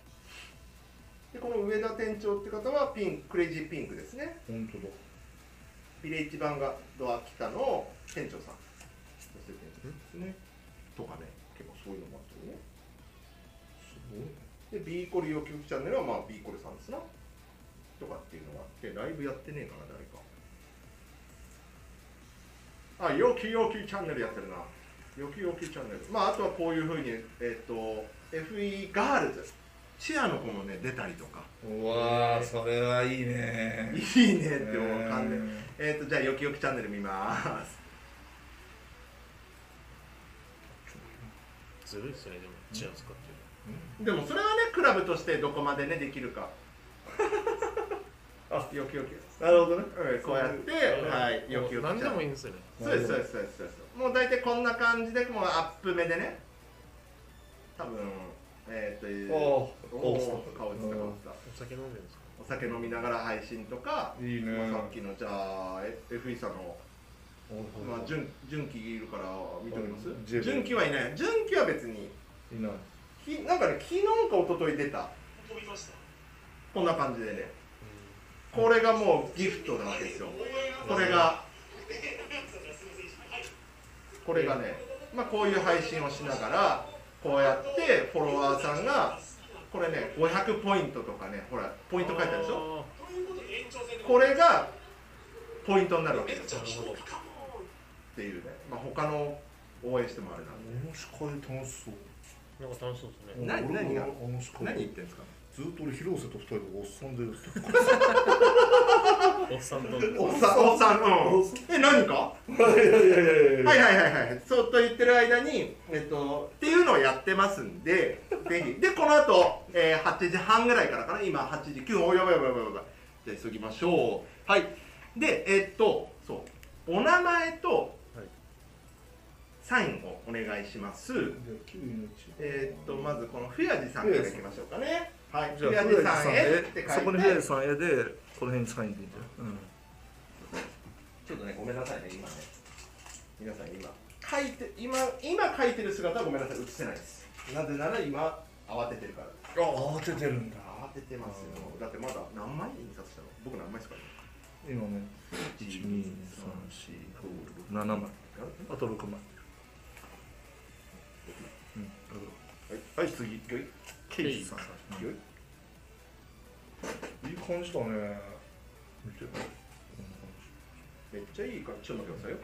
でこの上田店長って方はピンクレイジーピンクですね。本当だ。ビレッジバンガドア北の店長さん。店長ですね。とかね結構そういうのもあったりね。すごいで B コリ要求チャンネルはまあ B コリさんですなとかっていうのがあってライブやってねえかな誰か。あ要求要求チャンネルやってるな。要求要求チャンネル。まああとはこういうふうにえっ、と FE ガールズ。チアの子もね出たりとか。うわーそれはいいね。いいねって思う感じ。えっ、とじゃあよきよきチャンネル見ます。ずるいっすねでもチア使ってるでもそれはねクラブとしてどこまでねできるかあよきよきなるほどね。うん。こうやってはいよきよき。何でもいいんですよね。そうですそうですそうです。そうですもう大体こんな感じでもうアップ目でね。多分えっ、ー、とおお顔映った顔映ったお酒飲んでるんですか？お酒飲みながら配信とか、いいね。まあ、さっきのじゃあ F- FE さんの、まあ、純純喜いるから見ております？純喜はいない。純喜は別に。いない。きなんかね昨日か一昨日出た。こんな感じでねこれがもうギフトなわけですよ。これがこれがねまあこういう配信をしながらこうやってフォロワーさんがこれね500ポイントとかねほらポイント書いてあるでしょ？これがポイントになるわけですよ。っていうね。まあ他の応援してもあれなんで。おの司会楽しそう。なんか楽しそうですね。何何が？何言ってんですか？ずっと俺広瀬と二人でおっさんでやっておっさんと。おっさんおっさんうんえ何か？いやいやいやいはいはいはいはい。そうと言ってる間に、えっと、っていうのをやってますんでぜひ。でこの後、えー、8時半ぐらいからかな？今8時9分。おやばいやばいやばいやばい。じゃあ急ぎましょう。はい。でえっとそう。お名前とはい。サインをお願いします。えっとまずこのふやじさんからいきましょうかねはい。じゃあふやじさんへって書いて。そこに平さんへでこの辺にサインでいいんだよ、うん。ちょっとね、ごめんなさいね、今ね。皆さん今、書いて、今、今書いてる姿はごめんなさい、映せないです。なぜなら今、慌ててるから。あ慌ててるんだ。慌ててますよ。だってまだ何枚印刷したの？僕何枚ですか？ね今ね1234567枚。あと6枚。うんはい、はい、次ケイさん。いい。感じだね。見てめっちゃいいからちょっと待ってくださいよ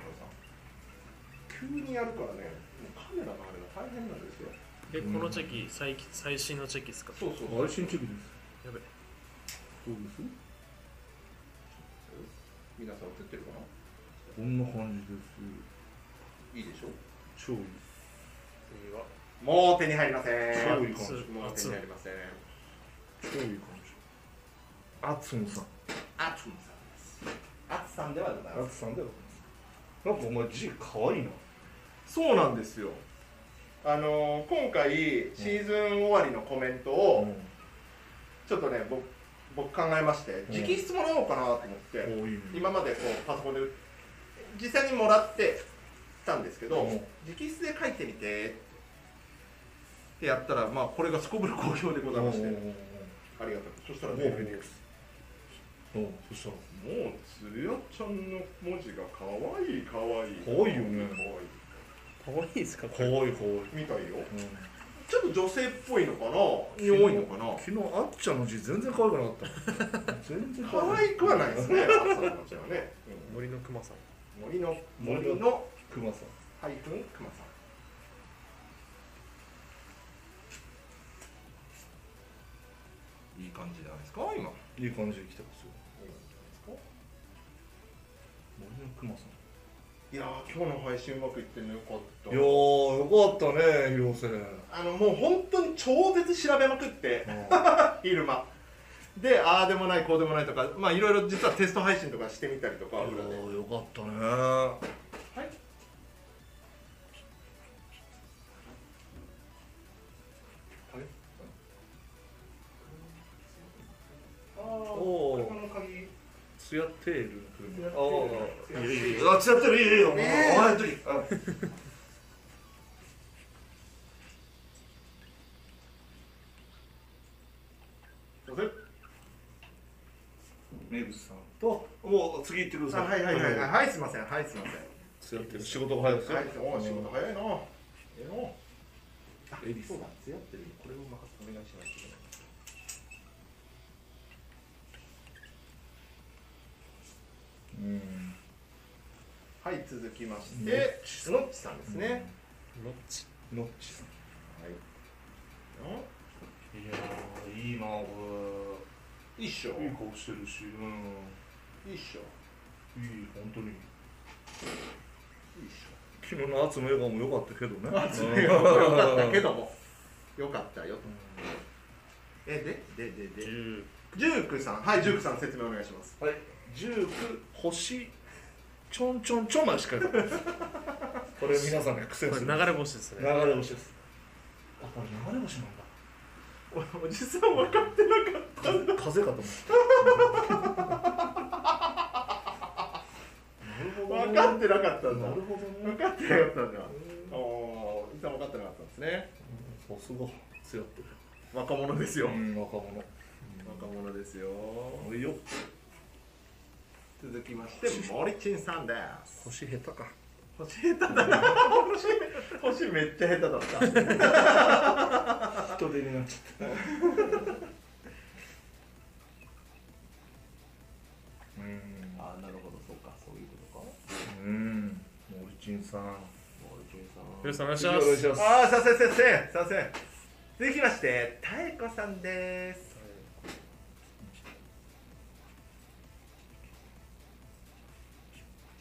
急にやるからねもうカメラのあれが大変なんですよ。えこのチェキ最最新のチェキですか？そうそう配信チェキです。やべ。どうです？皆さん映ってるかな？こんな感じです。いいでしょ？超いい次はもう手に入りません。もう手に入りません超いい感じ。アツンさん。アツンさんです。アツさんではございアます。ツさんだよなんかお前字かわいいなそうなんですよ。あのー今回シーズン終わりのコメントをちょっとね僕僕考えましてうん。直筆もらおうかなと思って、おいいね。今までこうパソコンで実際にもらってたんですけど、うん。直筆で書いてみてってやったらまあこれがすこぶる好評でございまして、ありがたくそしたらねおうフェニックス。おうそしたらもうつやちゃんの文字が可愛い可愛い。可愛いよね。可かわいいですか？かわいいかわいい、愛い。みたいよ。うん。ちょっと女性っぽいのかな？に多いのかな？昨日あっちゃんの字全然可愛くなかった。全然可愛くはないですね。朝の文字はね、森の熊さん。うん森の森の森のクマさん。ハイフンクマさん感じじゃないですか今。いい感じで来てますよ。森のさん。いやー今日の配信うまくいってんのよかった。いやーよかったね広瀬。あのもう本当に超絶調べまくって 昼間。でああでもないこうでもないとかまあいろいろ実はテスト配信とかしてみたりとか裏で。よかったねテールツヤテールああいいよいいよあツヤテールいいよお前の時あすいません名物さんともう次行ってください。あはいはいはいはい。はいすいません。はいすいません。仕事が早いですよ。はいお仕事早いなええの。あエリスそうだ。つやってる。これをまかお願いしないといけないうんはい続きましてチ。ノッチさんですね、ノッチ。ノッチさん。はい。いやーいいなこいいっしょ。れいい顔してるし。うん。いいっしょ。いい本当に。いいっし昨日のアツの笑顔も良かったけどね。ょあつめよかったけども。よかったよえでででで。10ジュークさん。はいジュークさん説明お願いします。はい。19星ちょんちょんちょんまでしか これ皆さんが苦戦す流れ星ですね。流れ星です。あこれ流れ星なんだ。おおじさん分かってなかった風風かと思った なるほど分かってなかったんだ。なるほどね。分かってなかったんだおおじさん分かってなかったんですね。さすが。強ってる。若者ですよ。うん若者若者ですよ。おいよ。続きまして森珍さんです。星下手か。星下手だ。な 星星めっちゃ下手だった。人手になっちゃった。うん。あなるほどそうか。そういうことか。うん。森珍さん。森珍さん。皆さんお願いし次お願いします。ああ、させ先生、させ。続きまして、たえこさんです。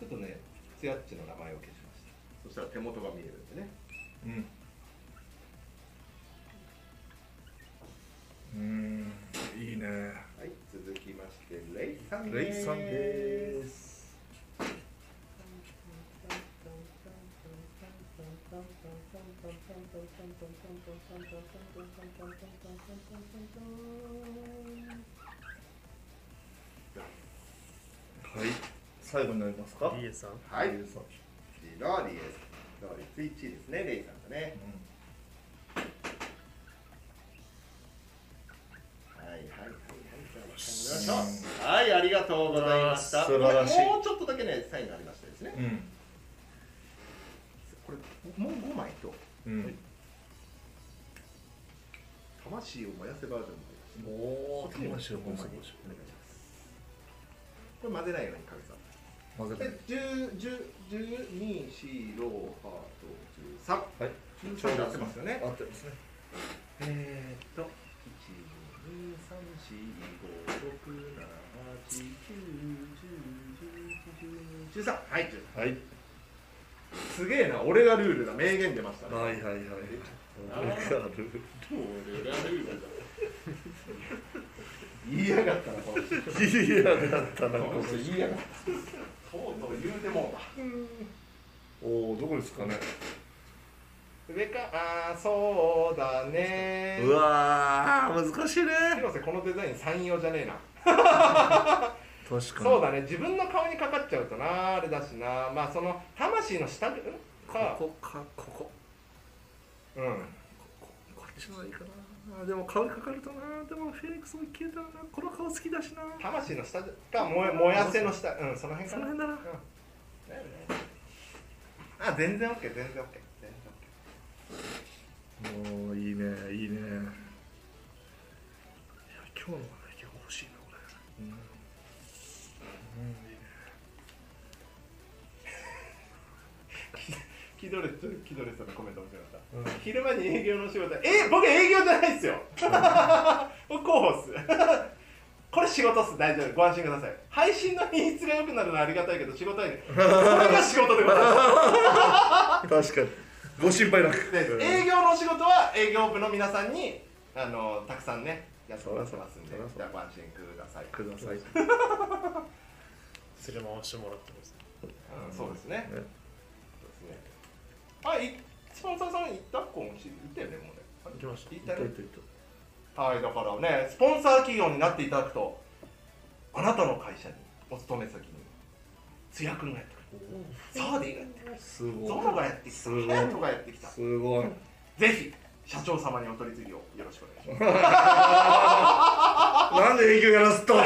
ょっとね、つやっちの名前を消しました。そしたら手元が見えるんでね。うん。うんいいね。はい、続きまして、レイさんレイさんです。はい最後になりますか？リエさん。はい、レイさん。ローリーです。ローリー、スイッチですね、レイさん。がね。はいはいはいはい、じゃあ、お願いします。はいありがとうございました素晴らしいもうちょっとだけねサインがありましてですねうん。これもう5枚とうん。魂を燃やせバージョンもおお魂を5枚燃やせお願いしますこれ混ぜないように影さん混ぜで10 10 12 4ローハート13はい。13で合ってますよね。合ってますね。えー、っと12345678910111213はい10はい。すげえな俺がルールだ名言出ましたね。はいはいはい。俺がル俺がルールだ。言いやがったなこの人。いやだったなこの人言いやがったとうとう言うてもうた。おおどこですかね。上かあーそうだね。うわー難しいね。広瀬このデザイン三用じゃねえな。確かに。そうだね自分の顔にかかっちゃうとなあれだしな。まあその魂の下ん？かここかここ。うん。こっちの方がいいかな。あでも顔にかかるとなでもフェニックスも消えたらな。この顔好きだしな。魂の下でか燃え燃やせの下。うんその辺かな。その辺だな。うん。だよねあ全然 OK 全然 OK 全然 OK もういいねいいね。いや今日のはね結構欲しいなこれうん、うん、いいね。キドレスキドレスのコメント面白かった、うん昼間に営業の仕事。え僕営業じゃないっすよ。僕 広報っす。これ仕事っす。大丈夫。ご安心ください。配信の品質が良くなるのはありがたいけど仕事はねそれが仕事でございます。確かに。ご心配なく。で営業のお仕事は営業部の皆さんにあのたくさんねやってもらってますんでじゃあご安心ください、ください、連れ回してもらってます。うん、そうですね。ね。そうですね。あいスポンサーさん行った行ったよねもうね。あ行きました。行ったはいだからねスポンサー企業になっていただくとあなたの会社にお勤め先につやくんがやってくる。サー。ディがやってくる。ゾノがやってきた。すごい。ハヤトがやってきた。すごい。ぜひ社長様にお取り次ぎをよろしくお願いします。なんで営業やらすと。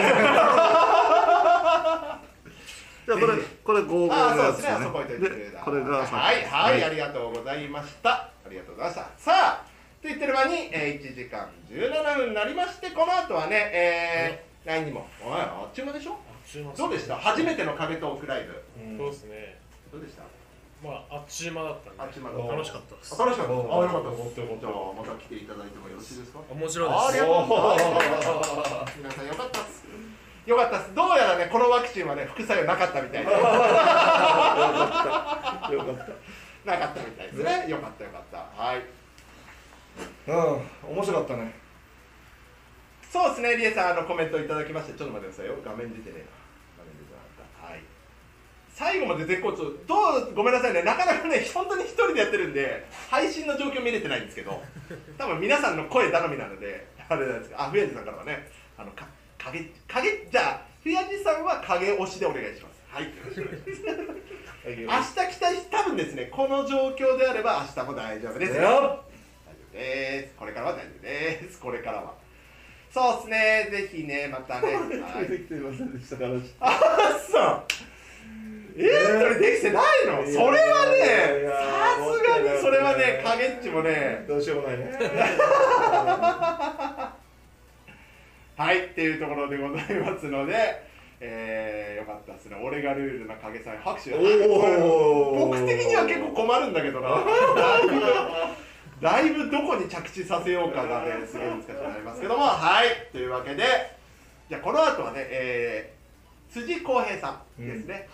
じゃあこれこれ55ああそうですね。そこ置いといてくれた。これがはいはい、ありがとうございました。ありがとうございました。さあと言ってる間に、えー、1時間17分になりましてこの後はねえー、LINE にも。おいあっちゅう間でしょ？どうでした？初めての影トークライブ。そうですね。どうでした？まああっちゅう間だったんで。あっちゅう楽しかったです。あ楽しかったあよかった。ですじゃあまた来ていただいてもよろしいですか？面白いありです。がとうございます皆さんよかったですよかったです。どうやらねこのワクチンはね副作用なかったみたいで。よかった。なかったみたいですね。よかったよかった。はい。うん面白かったね。そうですねリエさんあのコメントいただきまして。ちょっと待ってくださいよ。画面出てねえな。画面出てなかった。はい。最後まで絶好調。どうごめんなさいね。なかなかね本当に一人でやってるんで配信の状況見れてないんですけど。多分皆さんの声頼みなのであれなんですかあふやじさんからはねあのか影影じゃあふやじさんは影押しでお願いします。はい。明日期待し多分ですねこの状況であれば明日も大丈夫です。よ大丈夫です。これからは大丈夫です。これからは。そうですね。ぜひねまたね。はい。できてませんでしたからあっさえー、これできてないの？それはねさすがにそれはね影っちもね。どうしようもないね はいっていうところでございますのでえー、よかったですね。俺がルールな影さん拍手。僕的には結構困るんだけどな。だいぶどこに着地させようかがねすごい難しくなりますけども。はいというわけでじゃあこの後はね、えー、辻浩平さんですね、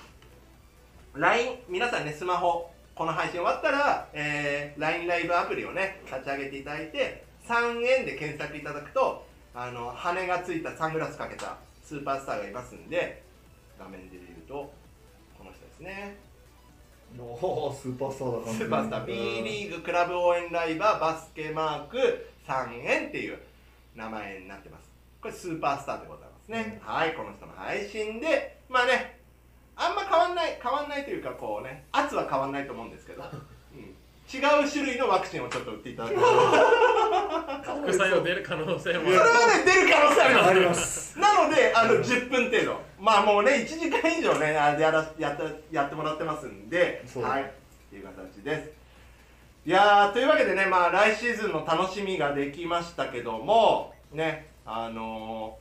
LINE 皆さんねスマホこの配信終わったら、えー、LINE ライブアプリをね立ち上げていただいて3円で検索いただくとあの羽がついたサングラスかけたスーパースターがいますんで画面で見るとこの人ですね。おおスーパースターだスーパースター。B リーグクラブ応援ライバーバスケマーク3円っていう名前になってます。これスーパースターでございますね、はいこの人の配信でまあねあんま変わんない変わんないというかこうね圧は変わんないと思うんですけど、うん、違う種類のワクチンをちょっと打っていただきま副作用出る可能性もそれはね出る可能性あります。ありますなのであの10分程度。まあもうね1時間以上ねあやらやったやってもらってますんではいっていう形です。いやーというわけでねまあ来シーズンの楽しみができましたけどもねあの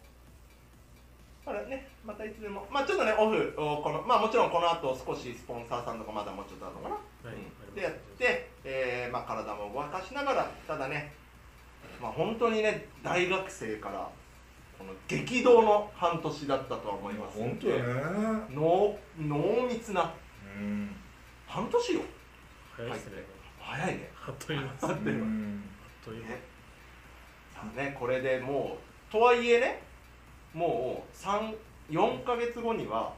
ー、あれねまたいつでも。まあちょっとねオフをこのまあもちろんこの後少しスポンサーさんとかまだもうちょっとあるのかな？でやって、えーまあ、体も動かしながらただね、まあ、本当にね大学生からこの激動の半年だったとは思います。本当よね。濃濃密なうん。半年よ。早いですね。早いね。あっといあっという間。うんあっという間。ね。さあねこれでもうとはいえねもう34か月後には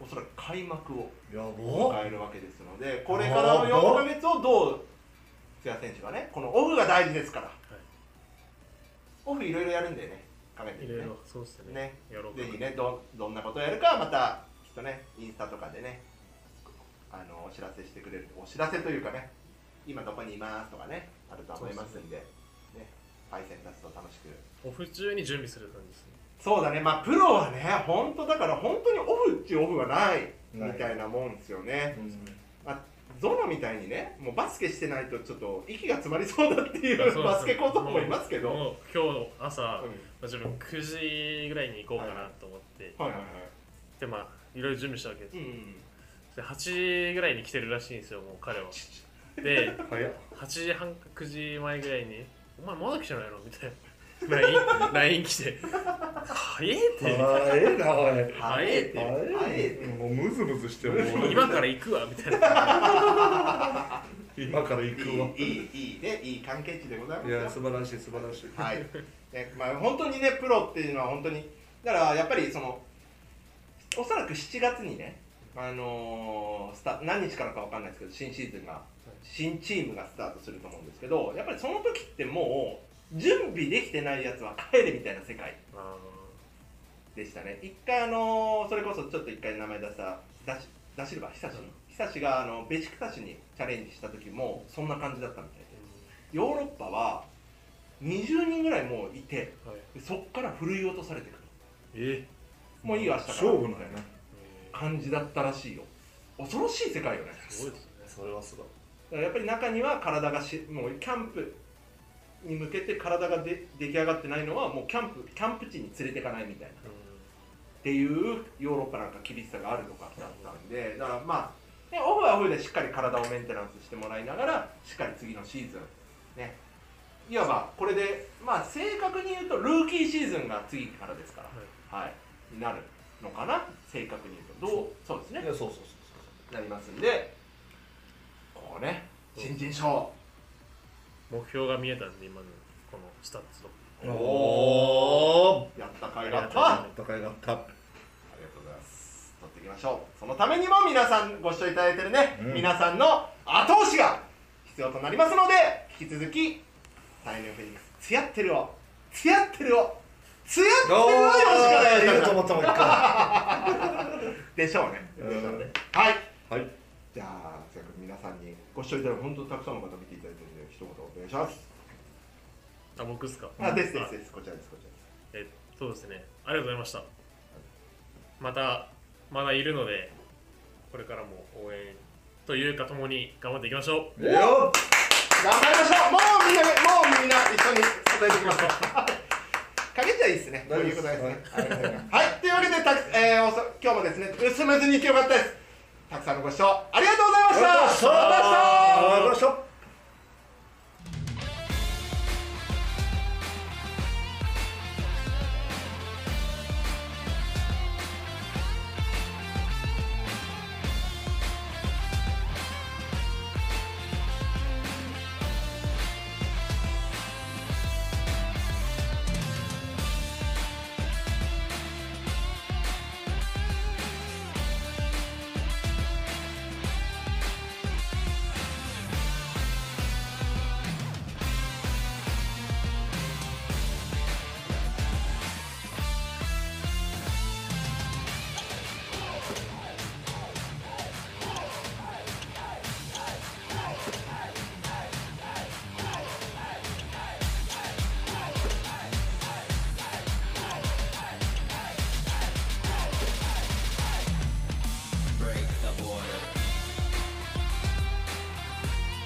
おそらく開幕を迎えるわけですのでこれからの4か月をどう津谷選手がねこのオフが大事ですから、オフいろいろやるんでね考えてみてね。いろいろそうですね。ね。やろうかぜひねどどんなことをやるかまたきっとねインスタとかでねあのお知らせしてくれるお知らせというかね今どこにいますとかねあると思いますんでね。パイセンたちと楽しく。オフ中に準備する感じですねそうだね。まあプロはね本当だから本当にオフっちゅうオフはないみたいなもんですよね、うん。まあ、ゾノみたいにねもうバスケしてないとちょっと息が詰まりそうだっていそうバスケ講座もいますけど、もう今日朝、まあうん。自分9時ぐらいに行こうかなと思って、はいはいはい。でまあいろいろ準備したわけです、うんで8時ぐらいに来てるらしいんですよもう彼は。で早っ。8時半か9時前ぐらいに「お前まだ来てないの?」みたいな LINE, LINE 来て「早えって。早えなおい早えって。えって。もうムズムズしてる。もう今から行くわ」みたいな。今から行くわ。いいいいいいね。いい関係値でございますよ。いや素晴らしい素晴らしい。はい、ねまあ、本当にねプロっていうのは本当にだからやっぱりそのおそらく7月にね、あのースタ何日からかわかんないですけど新シーズンが新チームがスタートすると思うんですけどやっぱりその時ってもう準備できてないやつは帰れみたいな世界あでしたね。一回あのーそれこそちょっと一回名前出したダシダシルバ久し久しがあのベシクタシにチャレンジした時もそんな感じだったみたいで。ヨーロッパは20人ぐらいもういてーはい。でそっからふるい落とされてくる。えもういいよ明日から。勝負なんやな。感じだったらしいよ。恐ろしい世界よね。すごいですね。それはすごい。やっぱり中には体がしもうキャンプに向けて体がで出来上がってないのはもうキャンプキャンプ地に連れていかないみたいな。っていうヨーロッパなんか厳しさがあるとかだったんでだからまあ、ね、オフはオフでしっかり体をメンテナンスしてもらいながらしっかり次のシーズンね。いわばこれでまあ正確に言うとルーキーシーズンが次からですからはい、になるのかな？正確に言うと。どう？そう。ですね。いやそうそうそう。なりますんでここね新人賞目標が見えたんで今のこのスタッツと。おおやった甲斐があった。ああ高いがあった。りがとうございます。取っていきましょう。そのためにも皆さんご視聴いただいてるね、うん。皆さんの後押しが必要となりますので引き続きサイネンフェニックス。つやってるをつやってるをつやってるをよろしくお願いしま言うと思ったもん一回すでしょうねょうねはいはいじゃあせっかく皆さんにご視聴いただいて本当にたくさんの方見いします、あ僕っすか？あですですです。こちらですこちらです。えそうですね。ありがとうございました。またまだいるのでこれからも応援というかともに頑張っていきましょう。いいよ。頑張りましょう。もうみんなもうみんな一緒に支えていきましょうかけちゃいいですね。こういうことですね。はい、というわけでたく、えー、おそ今日もですねスムーズにいってよかったです。たくさんのご視聴ありがとうございました。ありがとうございました。ありがとうございました